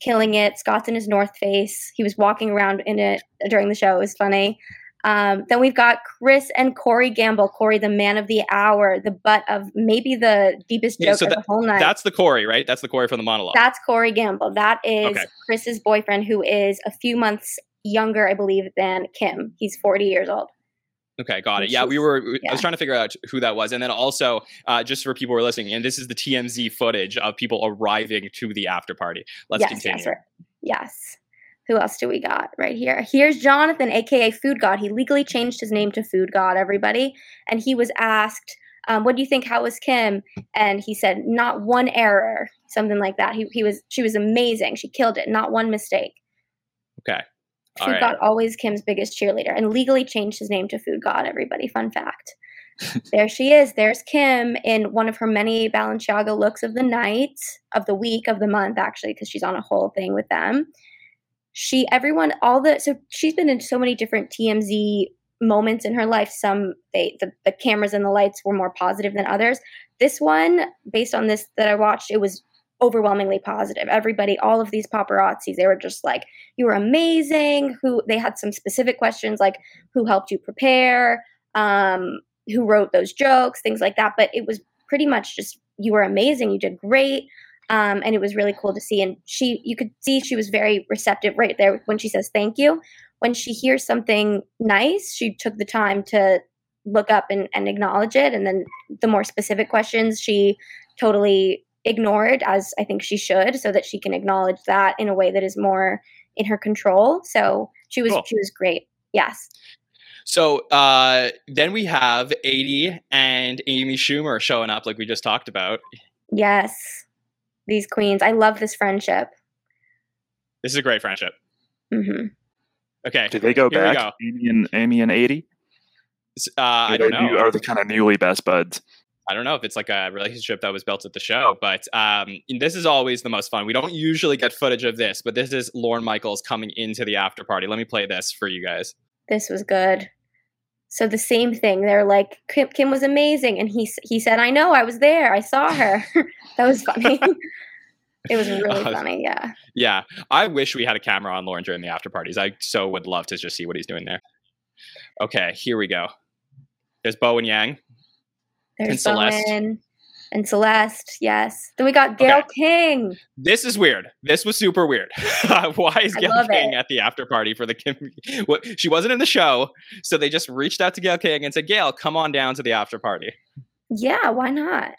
killing it. Scott's in his North Face. He was walking around in it during the show. It was funny. Um, then we've got Kris and Corey Gamble. Corey, the man of the hour, the butt of maybe the deepest Yeah, joke so of that- the whole night. That's the Corey, right? That's the Corey from the monologue. That's Corey Gamble. That is Okay. Kris's boyfriend, who is a few months younger, I believe, than Kim. He's 40 years old. Okay, got it. Yeah, we were. I was trying to figure out who that was, and then also, uh, just for people who are listening, and this is the TMZ footage of people arriving to the after party. Let's yes, continue. yes, right. yes. Who else do we got right here? Here's Jonathan, aka Food God. He legally changed his name to Food God, everybody. And he was asked, um, "What do you think? How was Kim?" And he said, "Not one error." Something like that. He he was she was amazing. She killed it. Not one mistake. Okay. All Food right. God always Kim's biggest cheerleader, and legally changed his name to Food God. Everybody, fun fact. (laughs) there she is. There's Kim in one of her many Balenciaga looks of the night, of the week, of the month, actually, because she's on a whole thing with them. She, everyone, all the so she's been in so many different TMZ moments in her life. Some they the, the cameras and the lights were more positive than others. This one, based on this that I watched, it was overwhelmingly positive. Everybody, all of these paparazzis, they were just like, "You were amazing." Who they had some specific questions like, "Who helped you prepare?" Um, who wrote those jokes, things like that. But it was pretty much just, "You were amazing. You did great." Um, and it was really cool to see. And she, you could see she was very receptive right there when she says thank you. When she hears something nice, she took the time to look up and, and acknowledge it. And then the more specific questions, she totally ignored, as I think she should, so that she can acknowledge that in a way that is more in her control. So she was Cool. she was great. Yes. So uh, then we have Aidy and Amy Schumer showing up, like we just talked about. Yes. These queens. I love this friendship. This is a great friendship. hmm Okay. Do they go Here we back? Amy and Amy and Aidy? Uh, I don't they new- know. Are they kind of newly best buds? I don't know if it's like a relationship that was built at the show, but um, this is always the most fun. We don't usually get footage of this, but this is Lorne Michaels coming into the after party. Let me play this for you guys. This was good. So the same thing. They're like Kim, Kim was amazing, and he he said, "I know, I was there, I saw her." (laughs) that was funny. (laughs) it was really Uh, funny. Yeah. Yeah, I wish we had a camera on Lorne during the after parties. I so would love to just see what he's doing there. Okay, here we go. There's Bowen Yang. There's And Celeste. Bowen and Celeste. Yes. Then we got Gayle Okay. King. This is weird. This was super weird. (laughs) Why is I Gayle King it. at the after party for the Kim? (laughs) What, she wasn't in the show, so they just reached out to Gayle King and said, "Gayle, come on down to the after party." Yeah, why not?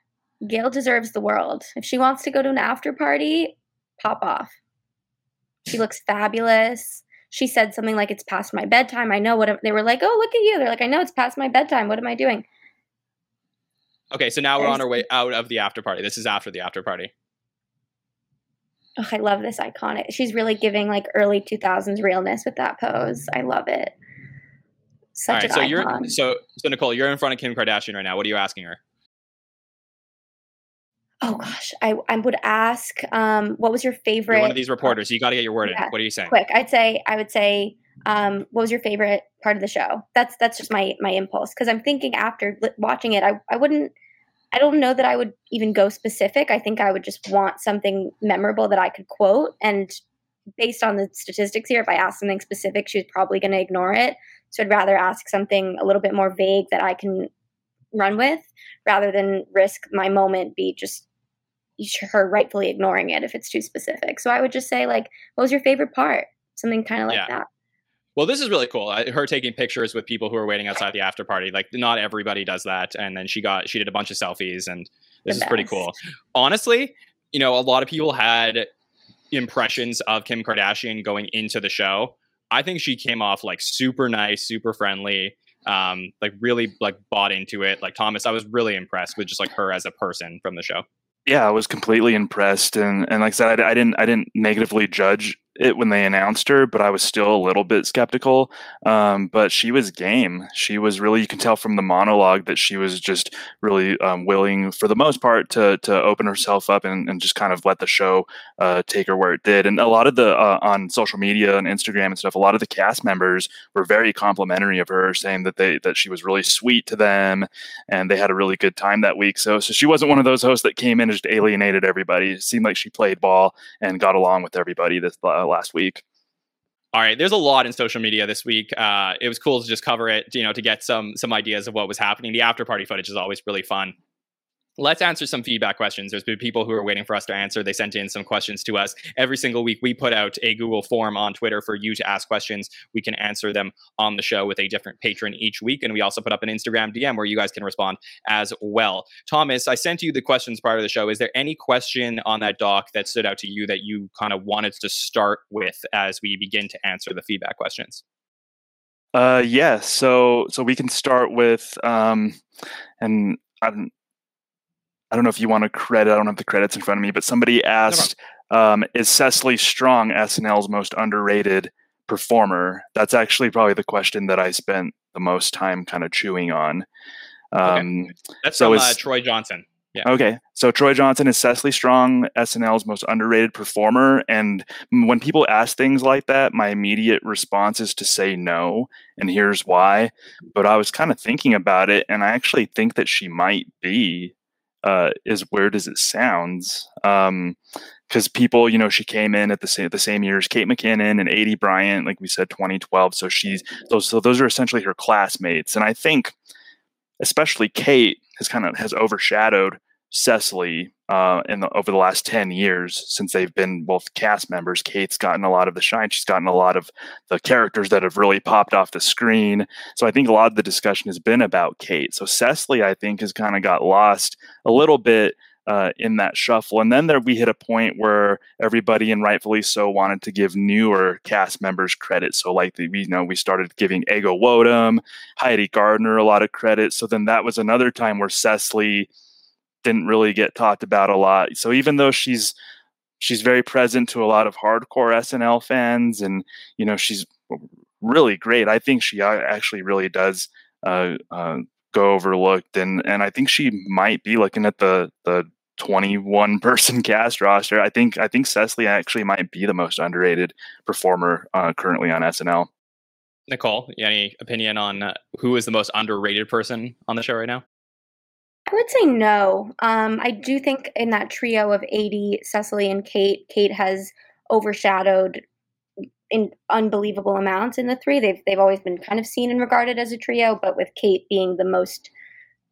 Gayle deserves the world. If she wants to go to an after party, pop off. She looks fabulous. She said something like, "It's past my bedtime." I know what they were like. Oh, look at you! They're like, "I know it's past my bedtime. What am I doing?" Okay, so now we're on our way out of the after party. This is after the after party. Oh, I love this iconic. She's really giving like early 2000s realness with that pose. I love it. Such All right, an so icon. you're so so Nicole, you're in front of Kim Kardashian right now. What are you asking her? oh gosh, I I would ask, um, what was your favorite? You're one of these reporters. You got to get your word Yeah, in. What are you saying? quick i'd say i would say um what was your favorite part of the show? That's that's just my my impulse because i'm thinking after li- watching it I, I wouldn't i don't know that i would even go specific. I think i would just want something memorable that i could quote. And based on the statistics here if i ask something specific she's probably going to ignore it. So i'd rather ask something a little bit more vague that i can run with rather than risk my moment be just her rightfully ignoring it if it's too specific. So i would just say like what was your favorite part? Something kind of like Yeah. that Well, this is really cool. Her taking pictures with people who are waiting outside the after party. Like, not everybody does that. And then she got she did a bunch of selfies, and this The is pretty cool. Honestly, you know, a lot of people had impressions of Kim Kardashian going into the show. I think she came off like super nice, super friendly, um, like really like bought into it. Like Thomas, I was really impressed with just like her as a person from the show. yeah, I was completely impressed, and and like I said, I, I didn't I didn't negatively judge it when they announced her, but I was still a little bit skeptical. Um, but she was game. She was really you can tell from the monologue that she was just really um, willing, for the most part, to to open herself up and, and just kind of let the show uh, take her where it did. And a lot of the uh, on social media and Instagram and stuff, a lot of the cast members were very complimentary of her, saying that they that she was really sweet to them and they had a really good time that week. So, so she wasn't one of those hosts that came in and just alienated everybody. It seemed like she played ball and got along with everybody this uh, last week. All right, there's a lot in social media this week. Uh, it was cool to just cover it, you know, to get some some ideas of what was happening. The after party footage is always really fun let's answer some feedback questions. There's been people who are waiting for us to answer. They sent in some questions to us. Every single week, we put out a Google form on Twitter for you to ask questions. We can answer them on the show with a different patron each week. And we also put up an Instagram DM where you guys can respond as well. Thomas, I sent you the questions prior to the show. Is there any question on that doc that stood out to you that you kind of wanted to start with as we begin to answer the feedback questions? Uh, yeah. So, so we can start with, um, and I'm, I don't know if you want to credit. I don't have the credits in front of me, but somebody asked, um, "Is Cecily Strong SNL's most underrated performer?" That's actually probably the question that I spent the most time kind of chewing on. Um, okay. That's so from uh, Troy Johnson. Yeah. Okay. So Troy Johnson is Cecily Strong, SNL's most underrated performer. And when people ask things like that, my immediate response is to say no. And here's why. But I was kind of thinking about it, and I actually think that she might be uh, as weird as it sounds. Um, because people, you know, she came in at the same the same year as Kate McKinnon and Aidy Bryant, like we said, 2012. So she's those so those are essentially her classmates, and I think especially Kate has kind of has overshadowed Cecily uh, in the, over the last 10 years since they've been both cast members. Kate's gotten a lot of the shine. She's gotten a lot of the characters that have really popped off the screen. So I think a lot of the discussion has been about Kate. So Cecily, I think, has kind of got lost a little bit uh, in that shuffle. And then there we hit a point where everybody, and rightfully so, wanted to give newer cast members credit. So like the, we you know we started giving Ego Nwodim, Heidi Gardner a lot of credit. So then that was another time where Cecily didn't really get talked about a lot. So even though she's she's very present to a lot of hardcore SNL fans, and you know she's really great. I think she actually really does uh, uh, go overlooked, and and I think she might be looking at the the 21 person (laughs) cast roster. I think I think Cecily actually might be the most underrated performer uh, currently on SNL. Nicole, any opinion on uh, who is the most underrated person on the show right now? I would say no. Um, I do think in that trio of Aidy, Cecily, and Kate, Kate has overshadowed in unbelievable amounts in the three. They've they've always been kind of seen and regarded as a trio, but with Kate being the most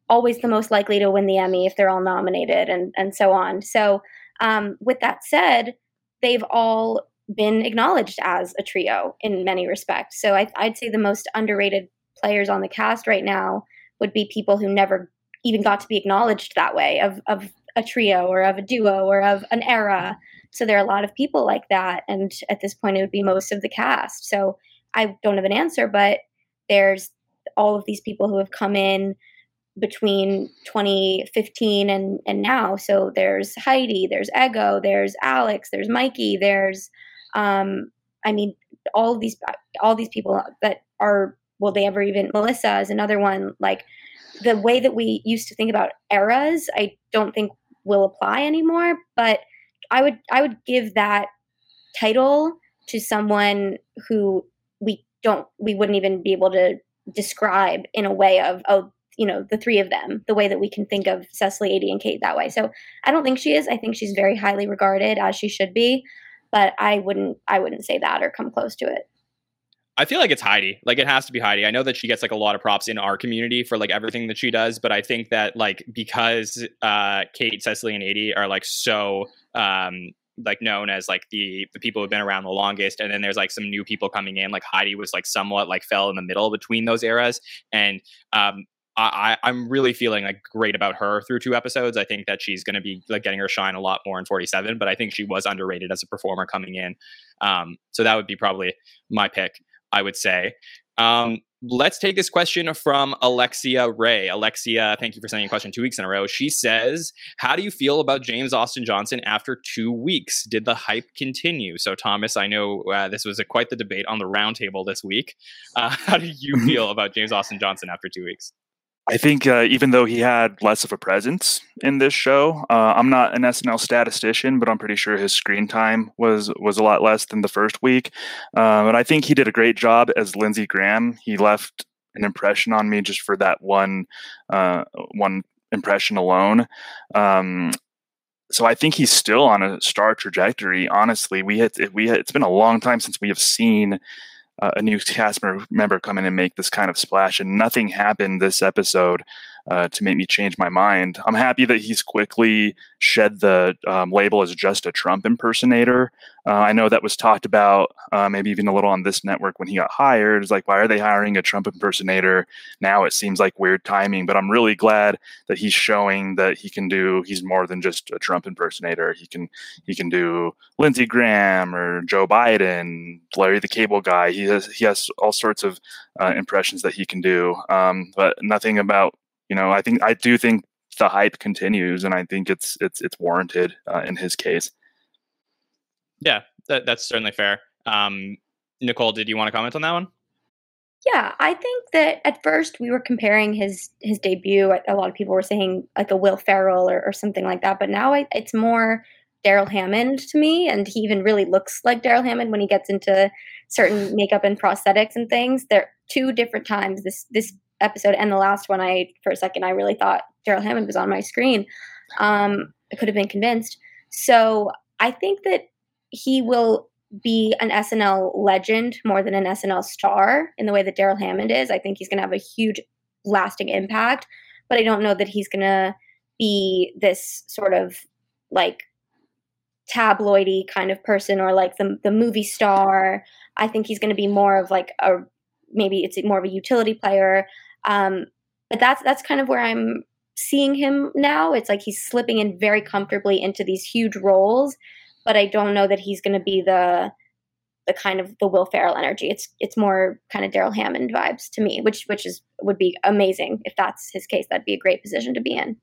always the most likely to win the Emmy if they're all nominated and and so on. So um, with that said, they've all been acknowledged as a trio in many respects. So I, I'd say the most underrated players on the cast right now would be people who never even got to be acknowledged that way of of a trio or of a duo or of an era. So there are a lot of people like that, and at this point, it would be most of the cast. So I don't have an answer, but there's all of these people who have come in between 2015 and and now. So there's Heidi, there's Ego, there's Alex, there's Mikey, there's um, I mean, all these all these people that are will they ever even Melissa is another one like the way that we used to think about eras, I don't think will apply anymore. But I would I would give that title to someone who we don't we wouldn't even be able to describe in a way of oh you know the three of them the way that we can think of Cecily, Aidy, and Kate that way. So I don't think she is. I think she's very highly regarded as she should be, but I wouldn't I wouldn't say that or come close to it. I feel like it's Heidi. Like it has to be Heidi. I know that she gets like a lot of props in our community for like everything that she does, but I think that like because uh Kate, Cecily, and Aidy are like so um like known as like the the people who've been around the longest and then there's like some new people coming in like heidi was like somewhat like fell in the middle between those eras and um I, I'm really feeling like great about her through two episodes. I think that she's going to be like getting her shine a lot more in 47, but I think she was underrated as a performer coming in. Um, so that would be probably my pick. I would say. Um, let's take this question from Alexia Ray. Alexia, thank you for sending a question two weeks in a row. She says, How do you feel about James Austin Johnson after two weeks? Did the hype continue? So, Thomas, I know uh, this was a, quite the debate on the roundtable this week. Uh, (laughs) how do you (laughs) feel about James Austin Johnson after two weeks? I think uh, even though he had less of a presence in this show, uh, I'm not an SNL statistician, but I'm pretty sure his screen time was was a lot less than the first week. Um, and I think he did a great job as Lindsey Graham. He left an impression on me just for that one uh, one impression alone. Um, so I think he's still on a star trajectory. Honestly, we had we had, it's been a long time since we have seen uh, a new cast member come in and make this kind of splash, and nothing happened this episode uh, to make me change my mind. I'm happy that he's quickly shed the um, label as just a Trump impersonator. Uh, I know that was talked about, uh, maybe even a little on this network when he got hired. It's like, why are they hiring a Trump impersonator? Now it seems like weird timing, but I'm really glad that he's showing that he can do. He's more than just a Trump impersonator. He can he can do Lindsey Graham or Joe Biden, Larry the Cable Guy. He has he has all sorts of uh, impressions that he can do, um, but nothing about you know, I think I do think the hype continues, and I think it's it's it's warranted uh, in his case. Yeah, that, that's certainly fair. Um, Nicole, did you want to comment on that one? Yeah, I think that at first we were comparing his his debut. A lot of people were saying like a Will Ferrell or, or something like that, but now I, it's more Darrell Hammond to me, and he even really looks like Darrell Hammond when he gets into certain makeup and prosthetics and things. There two different times this this episode and the last one, I for a second I really thought Darrell Hammond was on my screen. Um, I could have been convinced. So I think that he will be an SNL legend more than an SNL star in the way that Darrell Hammond is. I think he's going to have a huge lasting impact, but I don't know that he's going to be this sort of like tabloidy kind of person or like the the movie star. I think he's going to be more of like a maybe it's more of a utility player. Um, but that's that's kind of where I'm seeing him now. It's like he's slipping in very comfortably into these huge roles, but I don't know that he's going to be the the kind of the Will Ferrell energy. It's it's more kind of Darrell Hammond vibes to me, which which is would be amazing if that's his case. That'd be a great position to be in.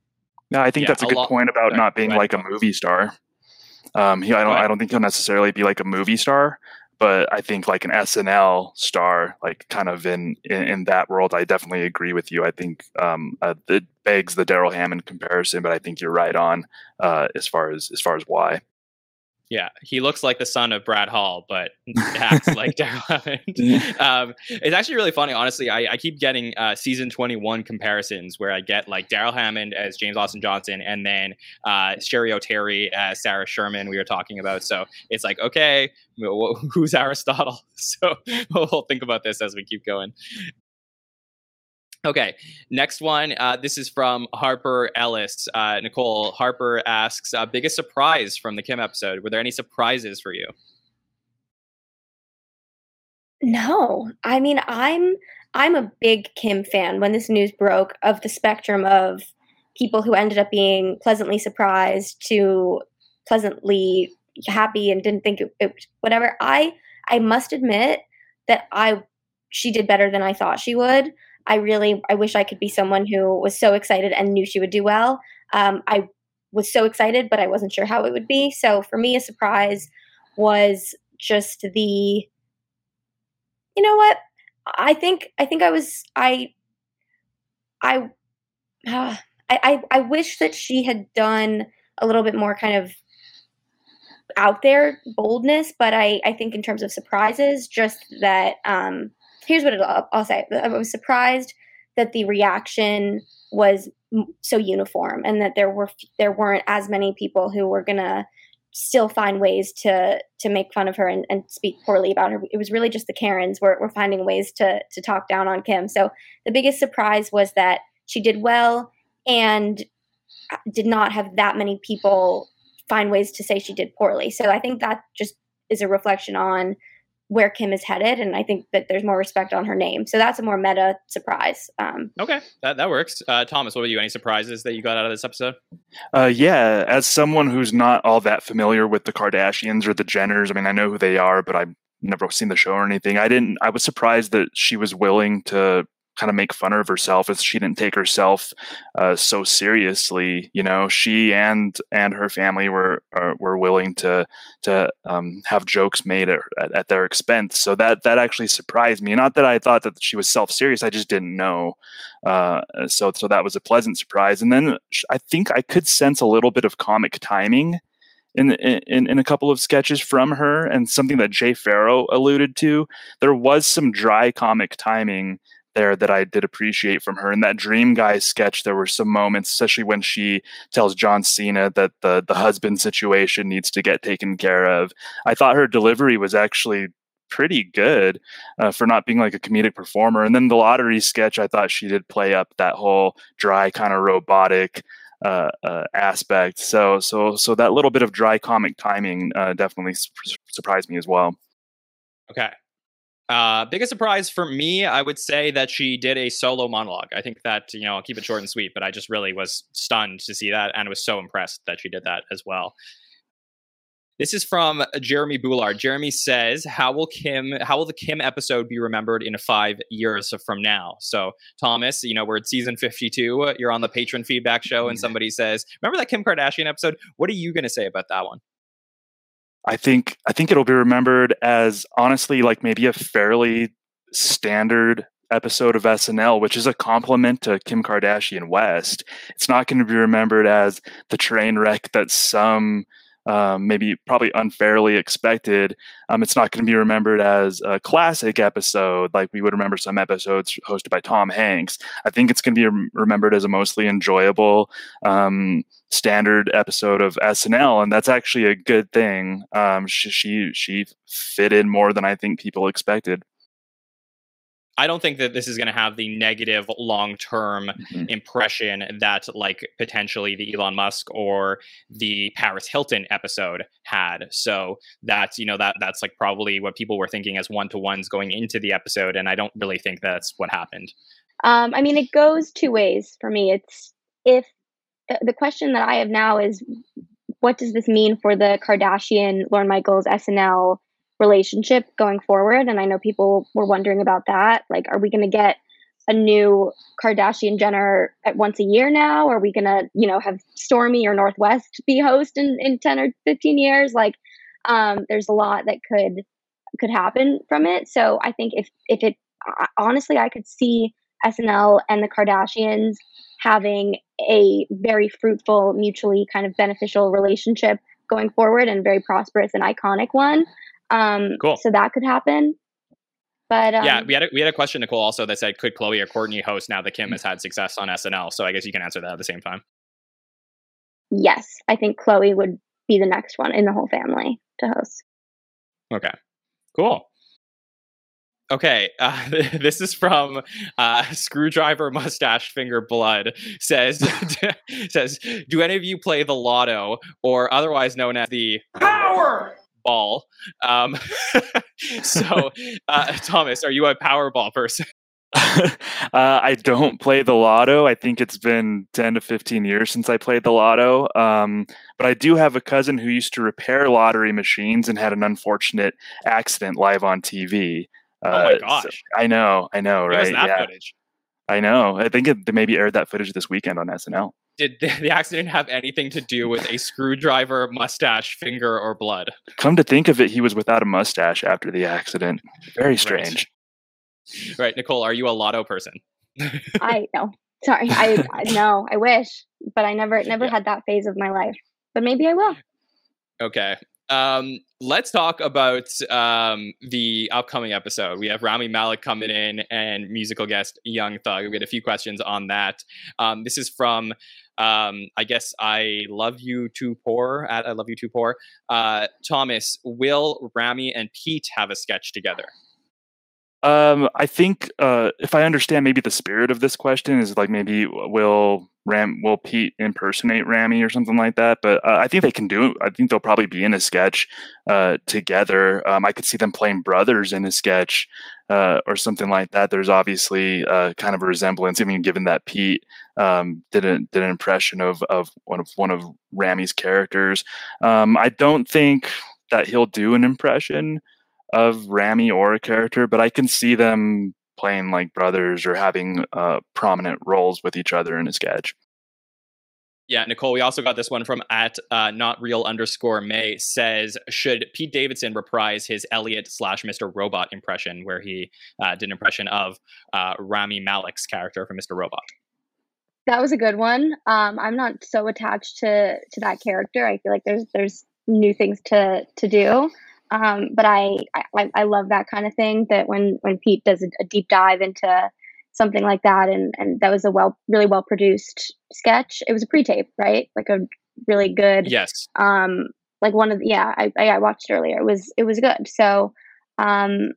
No, I think yeah, that's a, a good lot, point about not being like a movie star. Um, he, I don't, I don't think he'll necessarily be like a movie star, but I think like an SNL star, like kind of in in, in that world, I definitely agree with you. I think um, uh, it begs the Darrell Hammond comparison, but I think you're right on uh, as far as as far as why. Yeah, he looks like the son of Brad Hall, but acts (laughs) like Darrell Hammond. Um, it's actually really funny, honestly. I, I keep getting uh, season 21 comparisons where I get like Darrell Hammond as James Austin Johnson and then uh, Cheri Oteri as Sarah Sherman, we were talking about. So it's like, okay, who's Aristotle? (laughs) So we'll think about this as we keep going. Okay, next one. Uh, this is from Harper Ellis. Uh, Nicole Harper asks, uh, "Biggest surprise from the Kim episode? Were there any surprises for you?" No, I mean I'm I'm a big Kim fan. When this news broke, of the spectrum of people who ended up being pleasantly surprised to pleasantly happy and didn't think it, it whatever. I I must admit that I she did better than I thought she would. I really I wish I could be someone who was so excited and knew she would do well. Um, I was so excited, but I wasn't sure how it would be. So for me, a surprise was just the. You know what? I think I think I was I. I, uh, I I wish that she had done a little bit more kind of out there boldness, but I I think in terms of surprises, just that um here's what I'll, I'll say. I was surprised that the reaction was so uniform and that there were there weren't as many people who were gonna still find ways to to make fun of her and, and speak poorly about her. It was really just the Karens were, were finding ways to to talk down on Kim. So the biggest surprise was that she did well and uh, did not have that many people find ways to say she did poorly. So I think that just is a reflection on where Kim is headed, and I think that there's more respect on her name. So that's a more meta surprise. Um, okay, that that works. Uh, Thomas, what about you? Any surprises that you got out of this episode? Uh, yeah, as someone who's not all that familiar with the Kardashians or the Jenners, I mean, I know who they are, but I've never seen the show or anything. I didn't. I was surprised that she was willing to kind of make fun of herself if she didn't take herself uh, so seriously. You know, she and and her family were uh, were willing to to um, have jokes made at, at, their expense. So that that actually surprised me. Not that I thought that she was self serious. I just didn't know. Uh, so so that was a pleasant surprise. And then I think I could sense a little bit of comic timing. In, in, in a couple of sketches from her and something that Jay Pharoah alluded to, there was some dry comic timing there that I did appreciate from her. In that Dream Guy sketch, there were some moments, especially when she tells John Cena that the the husband situation needs to get taken care of. I thought her delivery was actually pretty good uh, for not being like a comedic performer. And then the lottery sketch, I thought she did play up that whole dry kind of robotic uh, uh, aspect. So so so that little bit of dry comic timing uh, definitely su- surprised me as well. Okay. Uh, biggest surprise for me, I would say that she did a solo monologue. I think that you know, I'll keep it short and sweet, but I just really was stunned to see that, and was so impressed that she did that as well. This is from Jeremy Boulard. Jeremy says, "How will Kim? How will the Kim episode be remembered in five years from now?" So, Thomas, you know we're at season fifty-two. You're on the patron feedback show, and somebody says, "Remember that Kim Kardashian episode?" What are you going to say about that one? I think I think it'll be remembered as honestly like maybe a fairly standard episode of SNL, which is a compliment to Kim Kardashian West. It's not going to be remembered as the train wreck that some um, maybe probably unfairly expected. Um, it's not going to be remembered as a classic episode like we would remember some episodes hosted by Tom Hanks. I think it's going to be remembered as a mostly enjoyable um, standard episode of SNL, and that's actually a good thing. Um, she, she she fit in more than I think people expected. I don't think that this is going to have the negative long term mm-hmm. impression that, like, potentially the Elon Musk or the Paris Hilton episode had. So that's, you know, that that's like probably what people were thinking as one to ones going into the episode. And I don't really think that's what happened. Um, I mean, it goes two ways for me. It's if the question that I have now is what does this mean for the Kardashian, Lorne Michaels, SNL relationship going forward. And I know people were wondering about that. Like, are we going to get a new Kardashian Jenner at once a year now? Are we going to, you know, have Stormi or North West be host in, in 10 or 15 years? Like, um, there's a lot that could could happen from it. So I think if if it honestly, I could see SNL and the Kardashians having a very fruitful, mutually kind of beneficial relationship going forward and very prosperous and iconic one. Um, cool. So that could happen. But um, yeah, we had a, we had a question, Nicole, also that said, could Khloe or Kourtney host now that Kim has had success on SNL? So I guess you can answer that at the same time. Yes, I think Khloe would be the next one in the whole family to host. Okay, cool. Okay, uh, (laughs) this is from uh, Screwdriver Mustache Finger Blood says (laughs) says Do any of you play the Lotto or otherwise known as the Power? Ball. Um, (laughs) so, (laughs) uh, Thomas, are you a Powerball person? (laughs) uh, I don't play the lotto. I think it's been 10 to 15 years since I played the lotto. Um, but I do have a cousin who used to repair lottery machines and had an unfortunate accident live on TV. Uh, oh my gosh. So I know, I know, right? yeah. Footage? I know. I think it, they maybe aired that footage this weekend on SNL did (laughs) the accident have anything to do with a screwdriver, mustache, finger, or blood? Come to think of it, he was without a mustache after the accident. Very strange. Right, right. Nicole, are you a lotto person? (laughs) I know. Sorry, I, I (laughs) no, I wish, but I never never yeah. had that phase of my life. But maybe I will. Okay. Um, let's talk about um, the upcoming episode. We have Rami Malek coming in and musical guest Young Thug. We had a few questions on that. Um, this is from, um, I guess, I love you too poor at I love you too poor. Uh, Thomas, will Rami and Pete have a sketch together? Um, I think uh, if I understand, maybe the spirit of this question is like maybe will Ram will Pete impersonate Rami or something like that. But uh, I think they can do. I think they'll probably be in a sketch uh, together. Um, I could see them playing brothers in a sketch uh, or something like that. There's obviously uh, kind of a resemblance. even given that Pete um, did a, did an impression of of one of one of Rami's characters. Um, I don't think that he'll do an impression of Rami or a character, but I can see them playing like brothers or having uh, prominent roles with each other in a sketch. Yeah, Nicole, we also got this one from at uh, not real underscore May says, should Pete Davidson reprise his Elliot slash Mr. Robot impression where he uh, did an impression of uh, Rami Malek's character from Mr. Robot? That was a good one. Um, I'm not so attached to to that character. I feel like there's there's new things to to do. Um, but I, I I love that kind of thing. That when when Pete does a, a deep dive into something like that, and and that was a well, really well produced sketch. It was a pre-tape, right? Like a really good. Yes. Um, like one of the, yeah, I I watched earlier. It was it was good. So, um,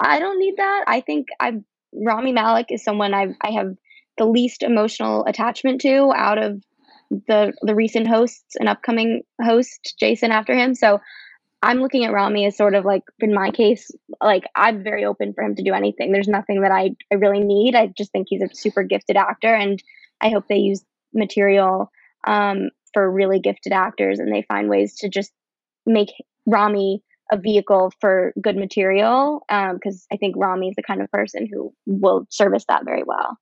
I don't need that. I think I Rami Malek is someone I I have the least emotional attachment to out of the the recent hosts and upcoming host Jason after him. So I'm looking at Rami as sort of like in my case, like I'm very open for him to do anything. There's nothing that I I really need. I just think he's a super gifted actor, and I hope they use material um, for really gifted actors and they find ways to just make Rami a vehicle for good material because um, I think Rami is the kind of person who will service that very well.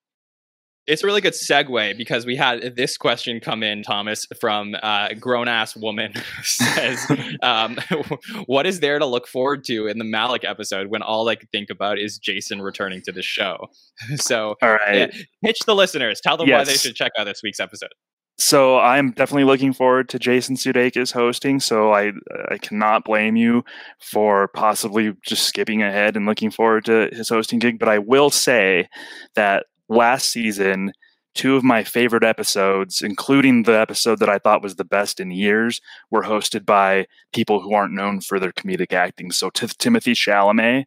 It's a really good segue because we had this question come in, Thomas, from a grown ass woman (laughs) says, (laughs) um, (laughs) What is there to look forward to in the Malek episode when all I can think about is Jason returning to the show? so, all right. Yeah, pitch the listeners, tell them yes. why they should check out this week's episode. So I'm definitely looking forward to Jason Sudeikis hosting. So I I cannot blame you for possibly just skipping ahead and looking forward to his hosting gig. But I will say that last season, two of my favorite episodes, including the episode that I thought was the best in years, were hosted by people who aren't known for their comedic acting. So t- Timothée Chalamet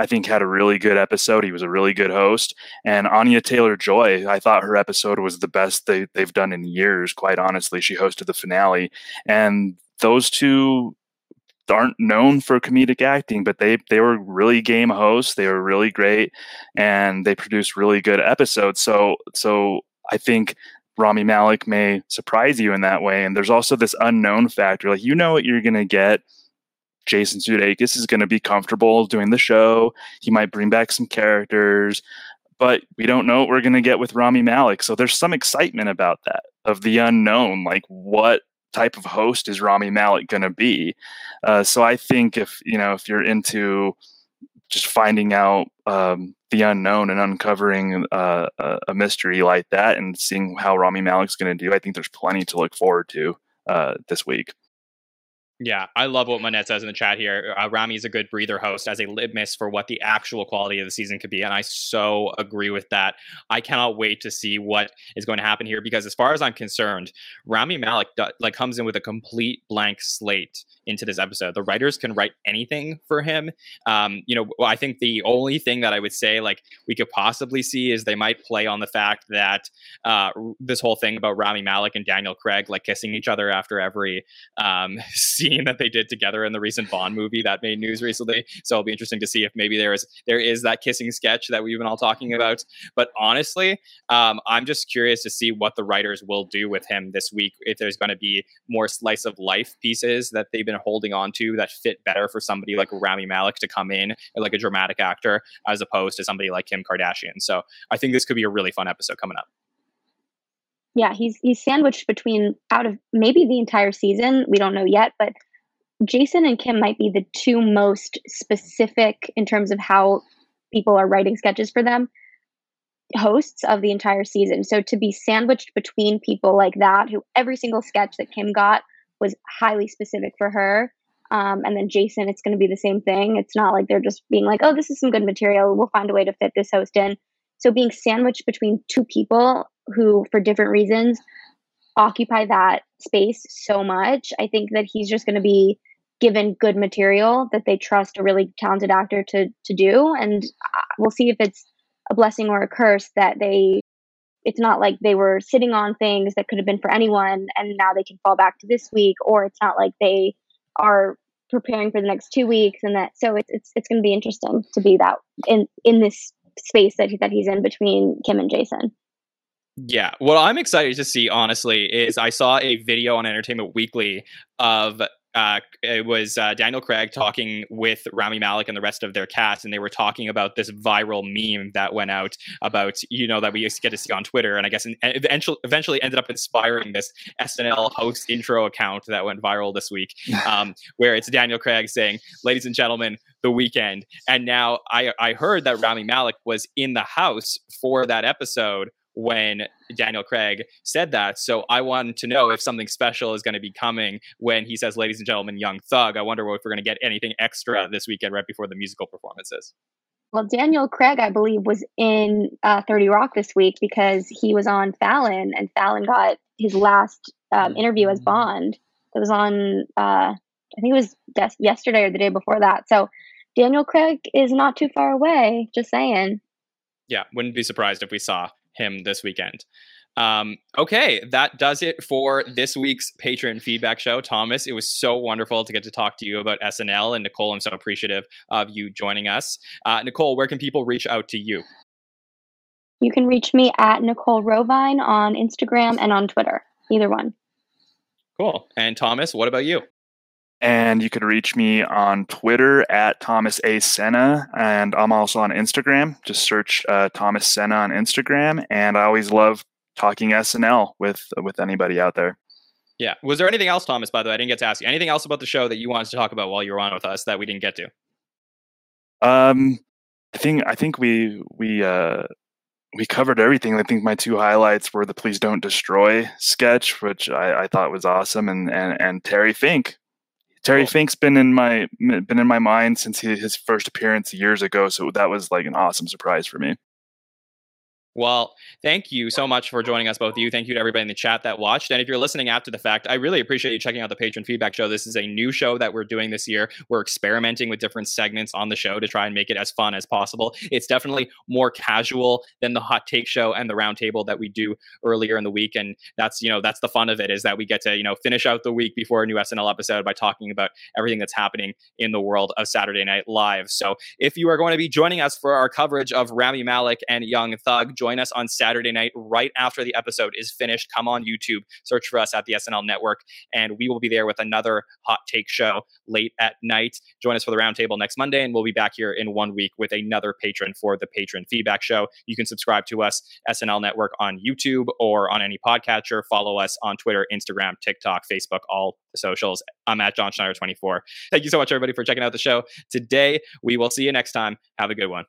I think had a really good episode. He was a really good host. And Anya Taylor Joy, I thought her episode was the best they, they've done in years, quite honestly. She hosted the finale. And those two aren't known for comedic acting, but they they were really game hosts. They were really great and they produced really good episodes. So so I think Rami Malek may surprise you in that way. And there's also this unknown factor. Like you know what you're gonna get Jason Sudeikis is going to be comfortable doing the show. He might bring back some characters, but we don't know what we're going to get with Rami Malek. So there's some excitement about that of the unknown. Like what type of host is Rami Malek going to be? Uh, so I think if you know if you're into just finding out um, the unknown and uncovering uh, a mystery like that and seeing how Rami Malek's going to do, I think there's plenty to look forward to uh, this week. Yeah, I love what Manette says in the chat here. Uh, Rami is a good breather host as a litmus for what the actual quality of the season could be, and I so agree with that. I cannot wait to see what is going to happen here because, as far as I'm concerned, Rami Malek like comes in with a complete blank slate into this episode. The writers can write anything for him. Um, you know, I think the only thing that I would say like we could possibly see is they might play on the fact that uh, this whole thing about Rami Malek and Daniel Craig like kissing each other after every um, (laughs) scene scene that they did together in the recent Bond movie that made news recently. So it'll be interesting to see if maybe there is there is that kissing sketch that we've been all talking about. But honestly, um, I'm just curious to see what the writers will do with him this week. If there's going to be more slice of life pieces that they've been holding on to that fit better for somebody like Rami Malek to come in, like a dramatic actor, as opposed to somebody like Kim Kardashian. So I think this could be a really fun episode coming up yeah, he's he's sandwiched between out of maybe the entire season. We don't know yet, but Jason and Kim might be the two most specific in terms of how people are writing sketches for them hosts of the entire season. So to be sandwiched between people like that, who every single sketch that Kim got was highly specific for her. Um, and then Jason, it's going to be the same thing. It's not like they're just being like, oh, this is some good material. We'll find a way to fit this host in. So being sandwiched between two people who, for different reasons, occupy that space so much, I think that he's just going to be given good material that they trust a really talented actor to to do, and uh, we'll see if it's a blessing or a curse that they. It's not like they were sitting on things that could have been for anyone, and now they can fall back to this week, or it's not like they are preparing for the next two weeks, and that so it's it's it's going to be interesting to be that in in this space that he, that he's in between Kim and Jason. Yeah, what I'm excited to see, honestly, is I saw a video on Entertainment Weekly of uh, it was uh, Daniel Craig talking with Rami Malek and the rest of their cast, and they were talking about this viral meme that went out about you know that we used to get to see on Twitter, and I guess eventually eventually ended up inspiring this SNL host intro account that went viral this week, (laughs) um, where it's Daniel Craig saying, "Ladies and gentlemen, the Weeknd," and now I I heard that Rami Malek was in the house for that episode when Daniel Craig said that. So I wanted to know if something special is going to be coming when he says, ladies and gentlemen, Young Thug. I wonder if we're going to get anything extra this weekend right before the musical performances. Well, Daniel Craig, I believe, was in uh, 30 Rock this week because he was on Fallon, and Fallon got his last um, interview as Bond. It was on, uh, I think it was des- yesterday or the day before that. So Daniel Craig is not too far away. Just saying. Yeah, wouldn't be surprised if we saw him this weekend. Um, okay, that does it for this week's patron feedback show. Thomas, it was so wonderful to get to talk to you about SNL. And Nicole, I'm so appreciative of you joining us. Uh, Nicole, where can people reach out to you? You can reach me at Nicole Rovine on Instagram and on Twitter, either one. Cool. And Thomas, what about you? And you could reach me on Twitter at Thomas A. Sena. And I'm also on Instagram. Just search uh, Thomas Sena on Instagram. And I always love talking SNL with with anybody out there. Yeah. Was there anything else, Thomas? By the way, I didn't get to ask you anything else about the show that you wanted to talk about while you were on with us that we didn't get to. Um, I think I think we we uh we covered everything. I think my two highlights were the "Please Don't Destroy" sketch, which I, I thought was awesome, and and and Terry Fink. Terry cool. Fink's been in my been in my mind since he, his first appearance years ago, so that was like an awesome surprise for me. Well, thank you so much for joining us, both of you. Thank you to everybody in the chat that watched. And if you're listening after the fact, I really appreciate you checking out the patron feedback show. This is a new show that we're doing this year. We're experimenting with different segments on the show to try and make it as fun as possible. It's definitely more casual than the hot take show and the roundtable that we do earlier in the week. And that's, you know, that's the fun of it is that we get to, you know, finish out the week before a new SNL episode by talking about everything that's happening in the world of Saturday Night Live. So if you are going to be joining us for our coverage of Rami Malek and Young Thug, join us on Saturday night right after the episode is finished. Come on YouTube, search for us at the SNL Network, and we will be there with another hot take show late at night. Join us for the roundtable next Monday, and we'll be back here in one week with another patron for the patron feedback show. You can subscribe to us, SNL Network, on YouTube or on any podcatcher. Follow us on Twitter, Instagram, TikTok, Facebook, all the socials. I'm at Jon Schneider24. Thank you so much, everybody, for checking out the show today. We will see you next time. Have a good one.